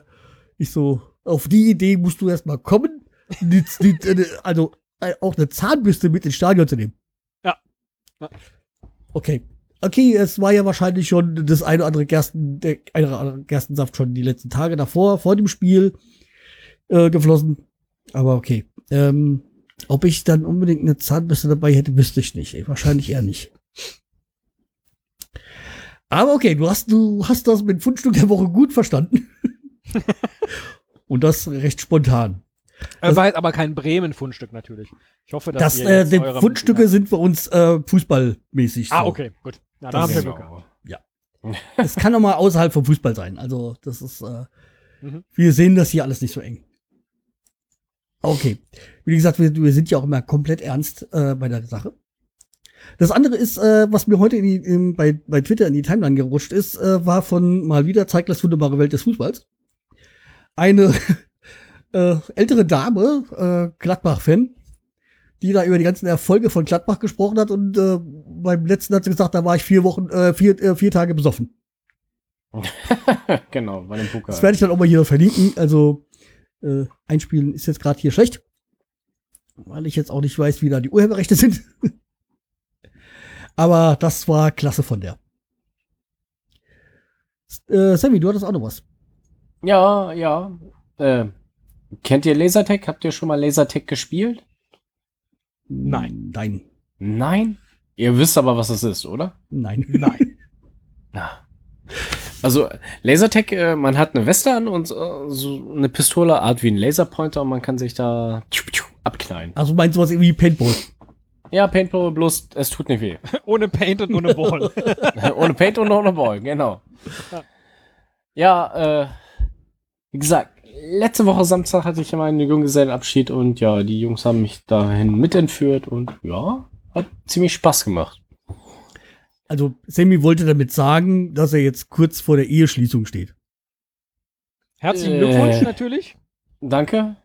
ich so, auf die Idee musst du erst mal kommen, die, die, also äh, auch eine Zahnbürste mit ins Stadion zu nehmen. Ja. Ja. Okay. Okay, es war ja wahrscheinlich schon das eine oder andere Gersten, der eine oder andere Gerstensaft schon die letzten Tage davor, vor dem Spiel äh, geflossen. Aber okay. Ähm, ob ich dann unbedingt eine Zahnbürste dabei hätte, wüsste ich nicht. Ey, wahrscheinlich eher nicht. Aber okay, du hast, du hast das mit Fundstück der Woche gut verstanden. Und das recht spontan. Er war jetzt aber kein Bremen-Fundstück natürlich. Ich hoffe, dass Das, ihr äh, die Fundstücke sind bei uns äh, fußballmäßig. Ah, so. okay, gut. Na, Das da hab ich ja ist Glück gehabt. Es kann auch mal außerhalb vom Fußball sein. Also, das ist, äh, Mhm. wir sehen das hier alles nicht so eng. Okay. Wie gesagt, wir, wir sind ja auch immer komplett ernst äh, bei der Sache. Das andere ist, äh, was mir heute in die, in, bei, bei Twitter in die Timeline gerutscht ist, äh, war von mal wieder zeigt das wunderbare Welt des Fußballs. Eine äh, ältere Dame, äh, Gladbach-Fan, die da über die ganzen Erfolge von Gladbach gesprochen hat und äh, beim letzten hat sie gesagt, da war ich vier Wochen, äh, vier, äh, vier Tage besoffen. genau, bei dem Pokal. Das werde ich dann auch mal hier verlinken. Also äh, einspielen ist jetzt gerade hier schlecht, weil ich jetzt auch nicht weiß, wie da die Urheberrechte sind. Aber das war klasse von der. Äh, Sammy, du hattest auch noch was. Ja, ja. Äh, kennt ihr Lasertag? Habt ihr schon mal Lasertag gespielt? Nein. Nein. Nein? Ihr wisst aber, was es ist, oder? Nein. Nein. Na. Also Lasertag, äh, man hat eine Weste an und äh, so eine Pistole, Art wie ein Laserpointer und man kann sich da tschu, tschu, abknallen. Also meinst du was irgendwie Paintball? Ja, Paintball, bloß es tut nicht weh. ohne Paint und ohne Ball. ohne Paint und ohne Ball, genau. Ja, äh, wie gesagt, letzte Woche Samstag hatte ich ja meinen Junggesellenabschied und ja, die Jungs haben mich dahin mitentführt und ja, hat ziemlich Spaß gemacht. Also Sammy wollte damit sagen, dass er jetzt kurz vor der Eheschließung steht. Herzlichen Äh. Glückwunsch natürlich. Danke.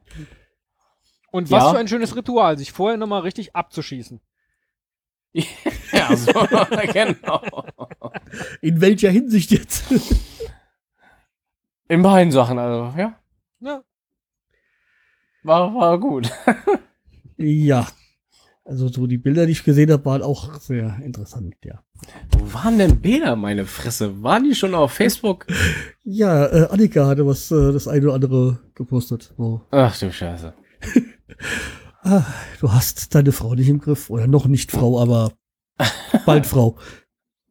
Und was Ja. für ein schönes Ritual, sich vorher nochmal richtig abzuschießen. Ja, so, genau. In welcher Hinsicht jetzt? In beiden Sachen, also, ja. Ja. War, war gut. ja. Also so die Bilder, die ich gesehen habe, waren auch sehr interessant, ja. Wo waren denn Bilder, meine Fresse? Waren die schon auf Facebook? Ja, äh, Annika hatte was, äh, das eine oder andere gepostet. So, Ach du Scheiße. ah, du hast deine Frau nicht im Griff. Oder noch nicht Frau, aber bald Frau.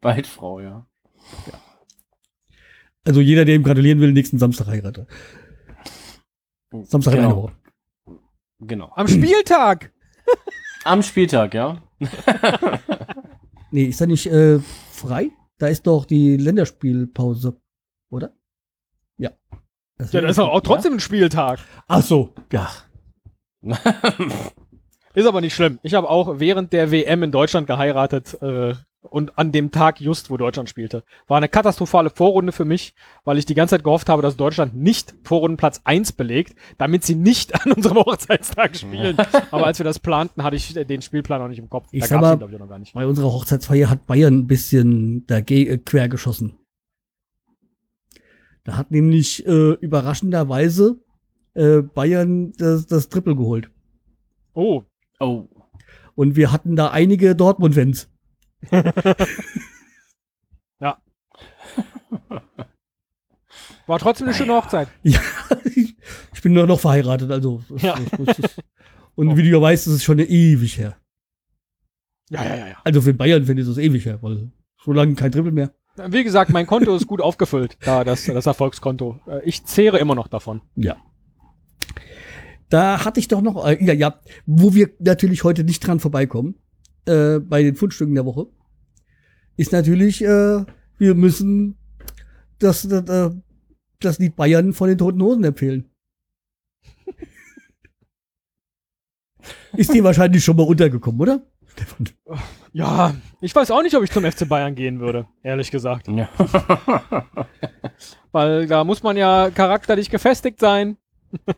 Bald Frau, ja. Also jeder, der ihm gratulieren will, nächsten Samstag heiratet. Samstag in einer genau. Woche. genau. Am Spieltag! Am Spieltag, ja. Nee, ist er nicht äh, frei? Da ist doch die Länderspielpause, oder? Ja. Das Ja, das ist doch auch trotzdem ein Spieltag. Ach so, ja. Ist aber nicht schlimm. Ich habe auch während der WM in Deutschland geheiratet äh, und an dem Tag just, wo Deutschland spielte. War eine katastrophale Vorrunde für mich, weil ich die ganze Zeit gehofft habe, dass Deutschland nicht Vorrundenplatz 1 belegt, damit sie nicht an unserem Hochzeitstag spielen. aber als wir das planten, hatte ich den Spielplan noch nicht im Kopf. Ich da sag gab's mal- ihn, glaub ich, noch gar nicht. Bei unserer Hochzeitsfeier hat Bayern ein bisschen dagegen äh, quer geschossen. Da hat nämlich äh, überraschenderweise äh, Bayern das, das Triple geholt. Oh, oh. Und wir hatten da einige Dortmund-Fans. war trotzdem eine schöne Hochzeit. Ja, ich bin nur noch verheiratet, also. Ja. Und wie du ja weißt, ist es schon ewig her. Ja, ja, ja, ja. Also für Bayern finde ich es ewig her, weil so lange kein Triple mehr. Wie gesagt, mein Konto ist gut aufgefüllt, da das, das Erfolgskonto. Äh, Ich zehre immer noch davon. Ja. Da hatte ich doch noch, äh, ja, ja, wo wir natürlich heute nicht dran vorbeikommen, äh, bei den Fundstücken der Woche, ist natürlich, äh, wir müssen das, das, äh, das Lied Bayern von den Toten Hosen empfehlen. ist dir wahrscheinlich schon mal untergekommen, oder? Stefan? Ja, ich weiß auch nicht, ob ich zum FC Bayern gehen würde, ehrlich gesagt. Ja. Weil da muss man ja charakterlich gefestigt sein.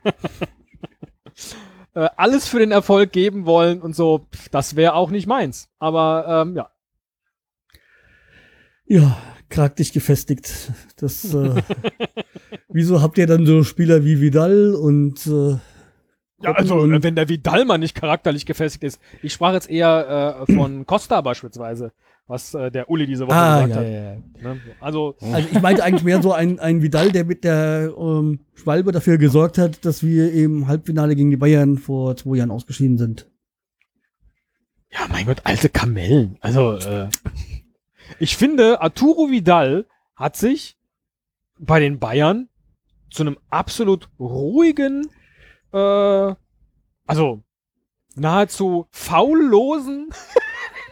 äh, alles für den Erfolg geben wollen und so, das wäre auch nicht meins. Aber ähm, ja, Ja, charakterlich gefestigt. Das, äh, wieso habt ihr dann so Spieler wie Vidal und äh, ja also wenn der Vidal mal nicht charakterlich gefestigt ist. Ich sprach jetzt eher äh, von Costa beispielsweise, was äh, der Uli diese Woche ah, gesagt ja, hat. ja, ja. Ne? Also Also ich meinte eigentlich mehr so ein, ein Vidal, der mit der ähm, Schwalbe dafür gesorgt hat, dass wir im Halbfinale gegen die Bayern vor zwei Jahren ausgeschieden sind. Ja, mein Gott, alte Kamellen. Also, äh, ich finde, Arturo Vidal hat sich bei den Bayern zu einem absolut ruhigen, äh, also nahezu faullosen,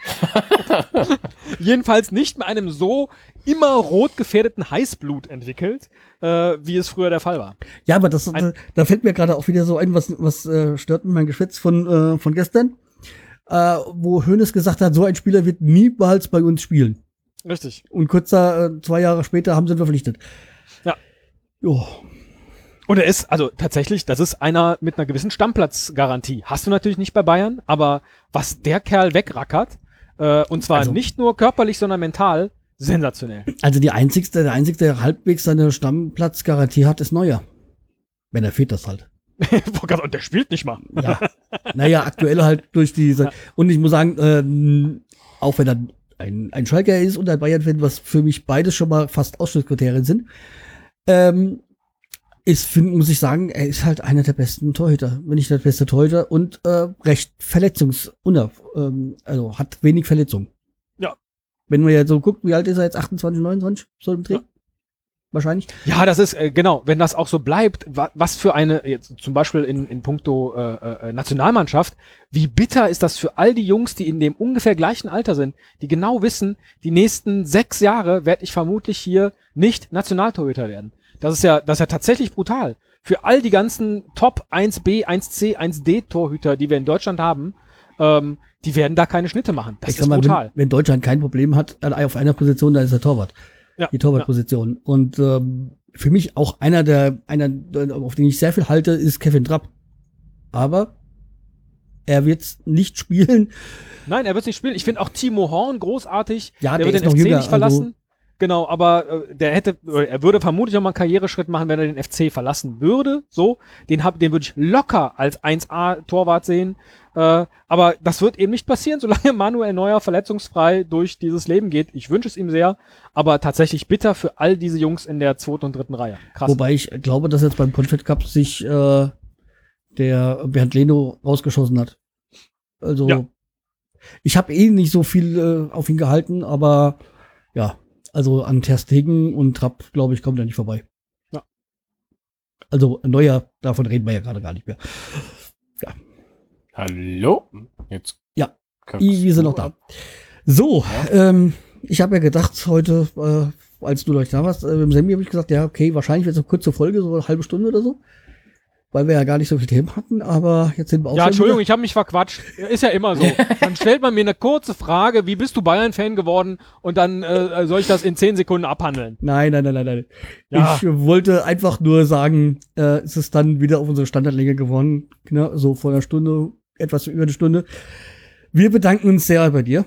jedenfalls nicht mit einem so immer rot gefährdeten Heißblut entwickelt, äh, wie es früher der Fall war. Ja, aber das, Ein- da fällt mir gerade auch wieder so ein, was, was äh, stört mir mein Geschwätz von, äh, von gestern, äh, wo Hoeneß gesagt hat, so ein Spieler wird niemals bei uns spielen. Richtig. Und kurz da, äh, zwei Jahre später haben sie ihn verpflichtet. Ja. Jo. Und er ist, also tatsächlich, das ist einer mit einer gewissen Stammplatzgarantie. Hast du natürlich nicht bei Bayern, aber was der Kerl wegrackert, äh, und zwar Also- nicht nur körperlich, sondern mental, sensationell. Also die einzigste, der einzigste, der halbwegs seine Stammplatzgarantie hat, ist Neuer. Wenn er fehlt das halt. und der spielt nicht mal. Ja. naja, aktuell halt durch diese. Und ich muss sagen, ähm, auch wenn er ein, ein Schalker ist und ein Bayern-Fan, was für mich beides schon mal fast Ausschlusskriterien sind, ähm, ist, find, muss ich sagen, er ist halt einer der besten Torhüter, wenn nicht der beste Torhüter und äh, recht verletzungs ähm, also hat wenig Verletzungen. Ja. Wenn man ja so guckt, wie alt ist er jetzt? 28, 29? So im Dreh? Ja. Wahrscheinlich. Ja, das ist, äh, genau, wenn das auch so bleibt, wa was für eine, jetzt zum Beispiel in, in puncto äh, äh, Nationalmannschaft, wie bitter ist das für all die Jungs, die in dem ungefähr gleichen Alter sind, die genau wissen, die nächsten sechs Jahre werde ich vermutlich hier nicht Nationaltorhüter werden. Das ist ja, das ist ja tatsächlich brutal. Für all die ganzen Top 1B, 1C, 1D Torhüter, die wir in Deutschland haben, ähm, die werden da keine Schnitte machen. Das ich ist mal, brutal. wenn, wenn Deutschland kein Problem hat auf einer Position, dann ist er Torwart. Ja, Die Torwartposition. Und ähm, für mich auch einer der, einer, auf den ich sehr viel halte, ist Kevin Trapp. Aber er wird nicht spielen. Nein, er wird nicht spielen. Ich finde auch Timo Horn großartig. Ja, der, der wird den FC jünger, nicht verlassen. Genau, aber äh, der hätte, er würde vermutlich noch mal einen Karriereschritt machen, wenn er den FC verlassen würde. So, den hab, den würde ich locker als 1A Torwart sehen. Äh, aber das wird eben nicht passieren, solange Manuel Neuer verletzungsfrei durch dieses Leben geht. Ich wünsche es ihm sehr, aber tatsächlich bitter für all diese Jungs in der zweiten und dritten Reihe. Krass. Wobei ich glaube, dass jetzt beim Confed Cup sich äh, der Bernd Leno rausgeschossen hat. Also Ja. ich habe eh nicht so viel äh, auf ihn gehalten, aber ja, also an Ter Stegen und Trapp, glaube ich, kommt er nicht vorbei. Ja. Also Neuer, davon reden wir ja gerade gar nicht mehr. Hallo? Jetzt. Ja. wir sind noch da. ab. So, ähm, ich habe ja gedacht heute, äh, als du euch da warst, äh, im Semi habe ich gesagt, ja, okay, wahrscheinlich wird es eine kurze Folge, so eine halbe Stunde oder so. Weil wir ja gar nicht so viele Themen hatten, aber jetzt sind wir auch Ja, Entschuldigung, wieder- ich habe mich verquatscht. Ist ja immer so. Dann stellt man mir eine kurze Frage, wie bist du Bayern-Fan geworden? Und dann äh, soll ich das in zehn Sekunden abhandeln. Nein, nein, nein, nein, nein. Ja. Ich wollte einfach nur sagen, äh, es ist dann wieder auf unsere Standardlänge geworden. Genau, so vor einer Stunde, etwas über eine Stunde. Wir bedanken uns sehr bei dir.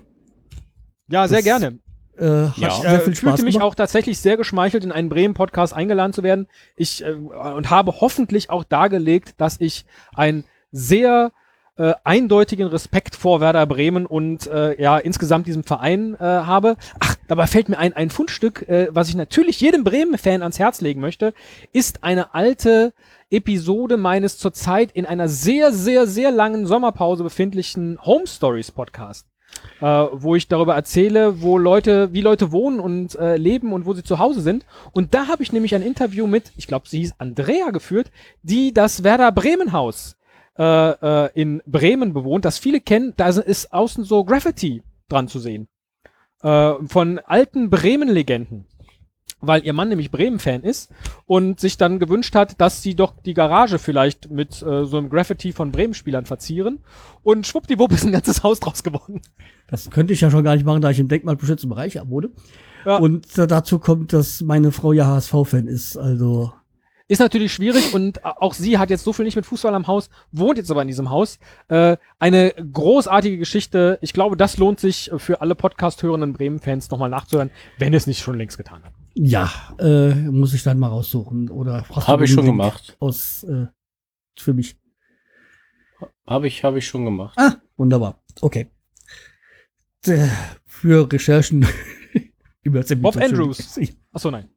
Ja, sehr Das- gerne. Äh, hat Ja. sehr äh, viel Spaß fühlte mich gemacht. auch tatsächlich sehr geschmeichelt, in einen Bremen-Podcast eingeladen zu werden. Ich äh, und habe hoffentlich auch dargelegt, dass ich einen sehr äh, eindeutigen Respekt vor Werder Bremen und äh, ja insgesamt diesem Verein äh, habe. Ach, dabei fällt mir ein ein Fundstück, äh, was ich natürlich jedem Bremen-Fan ans Herz legen möchte, ist eine alte Episode meines zurzeit in einer sehr sehr sehr langen Sommerpause befindlichen Home Stories Podcast äh, wo ich darüber erzähle, wo Leute, wie Leute wohnen und äh, leben und wo sie zu Hause sind. Und da habe ich nämlich ein Interview mit, ich glaube, sie hieß Andrea geführt, die das Werder Bremen Haus äh, äh, in Bremen bewohnt, das viele kennen. Da ist außen so Graffiti dran zu sehen. Äh, von alten Bremen-Legenden. Weil ihr Mann nämlich Bremen-Fan ist und sich dann gewünscht hat, dass sie doch die Garage vielleicht mit äh, so einem Graffiti von Bremen-Spielern verzieren. Und schwuppdiwupp ist ein ganzes Haus draus geworden. Das könnte ich ja schon gar nicht machen, da ich im denkmalgeschützten Bereich wohne. Ja. Und dazu kommt, dass meine Frau ja HSV-Fan ist. Also Ist natürlich schwierig und auch sie hat jetzt so viel nicht mit Fußball am Haus, wohnt jetzt aber in diesem Haus. Äh, eine großartige Geschichte. Ich glaube, das lohnt sich für alle Podcast-hörenden Bremen-Fans nochmal nachzuhören, wenn es nicht schon längst getan hat. ja, äh, muss ich dann mal raussuchen. Oder Habe ich schon Link gemacht. Aus äh, für mich. Habe ich, habe ich schon gemacht. Ah, wunderbar. Okay. Äh, Für Recherchen über Bob Andrews. Achso, nein.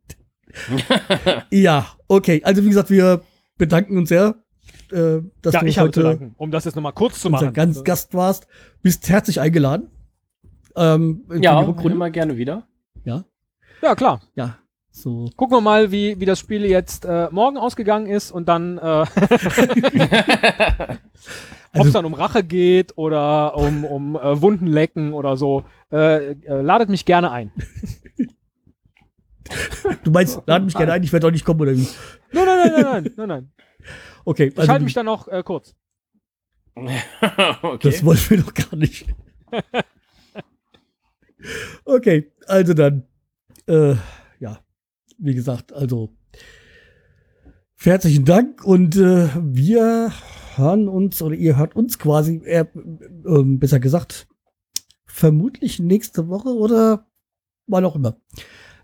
Ja, okay. Also wie gesagt, wir bedanken uns sehr, äh, dass Ja, du ich habe zu heute danken, um das jetzt nochmal kurz zu machen. ganz Gast warst. Bist herzlich eingeladen. Ähm, ja, immer gerne wieder. Ja, Ja, klar. ja. So. Gucken wir mal, wie, wie das Spiel jetzt äh, morgen ausgegangen ist und dann, äh, ob es Also, dann um Rache geht oder um, um äh, Wunden lecken oder so. Äh, äh, ladet mich gerne ein. Du meinst, lad mich gerne ein, ich werde doch nicht kommen, oder wie? Nein, nein, nein, nein, nein, nein, nein. Okay, Ich halte mich dann noch äh, kurz. okay. das wollen wir doch gar nicht. okay, also dann, äh, ja, wie gesagt, also herzlichen Dank und äh, wir hören uns oder ihr hört uns quasi, äh, ähm, besser gesagt, vermutlich nächste Woche oder wann auch immer.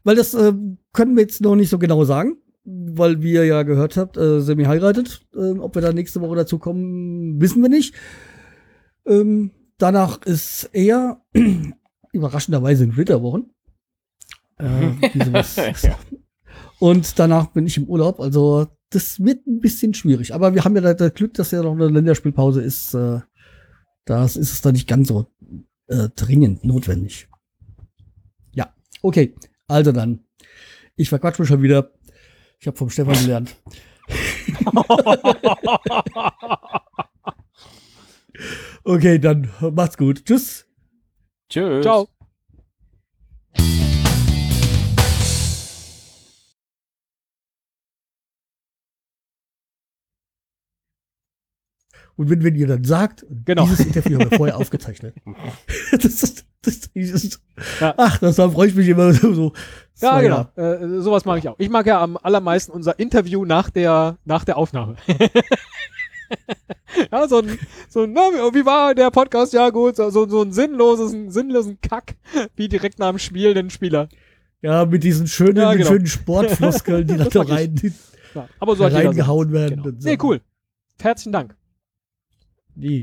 Weil das äh, können wir jetzt noch nicht so genau sagen, weil wie ihr ja gehört habt, äh, Semi heiratet. Äh, ob wir da nächste Woche dazu kommen, wissen wir nicht. Ähm, danach ist eher überraschenderweise in Winterwochen. Äh, was- Ja. Und danach bin ich im Urlaub, also das wird ein bisschen schwierig. Aber wir haben ja das Glück, dass ja noch eine Länderspielpause ist. Äh, das ist es dann nicht ganz so äh, dringend notwendig. Ja, okay. Also dann. Ich verquatsch mich schon wieder. Ich habe vom Stefan gelernt. Okay, dann macht's gut. Tschüss. Tschüss. Ciao. Und wenn, wenn ihr dann sagt, Genau. dieses Interview haben wir vorher aufgezeichnet. das ist, das ist, Ja. Ach, das da freue ich mich immer so. Ja, genau. Äh, sowas mag ich auch. Ich mag ja am allermeisten unser Interview nach der, nach der Aufnahme. ja, so ein, so ein, na, wie war der Podcast? Ja, gut, so, so, ein sinnloses, einen sinnlosen Kack, wie direkt nach dem Spiel den Spieler. Ja, mit diesen schönen, Ja, genau. schönen Sportfloskeln, die da Das rein, Ja, aber so reingehauen werden. Genau. Nee, cool. Herzlichen Dank. Nee.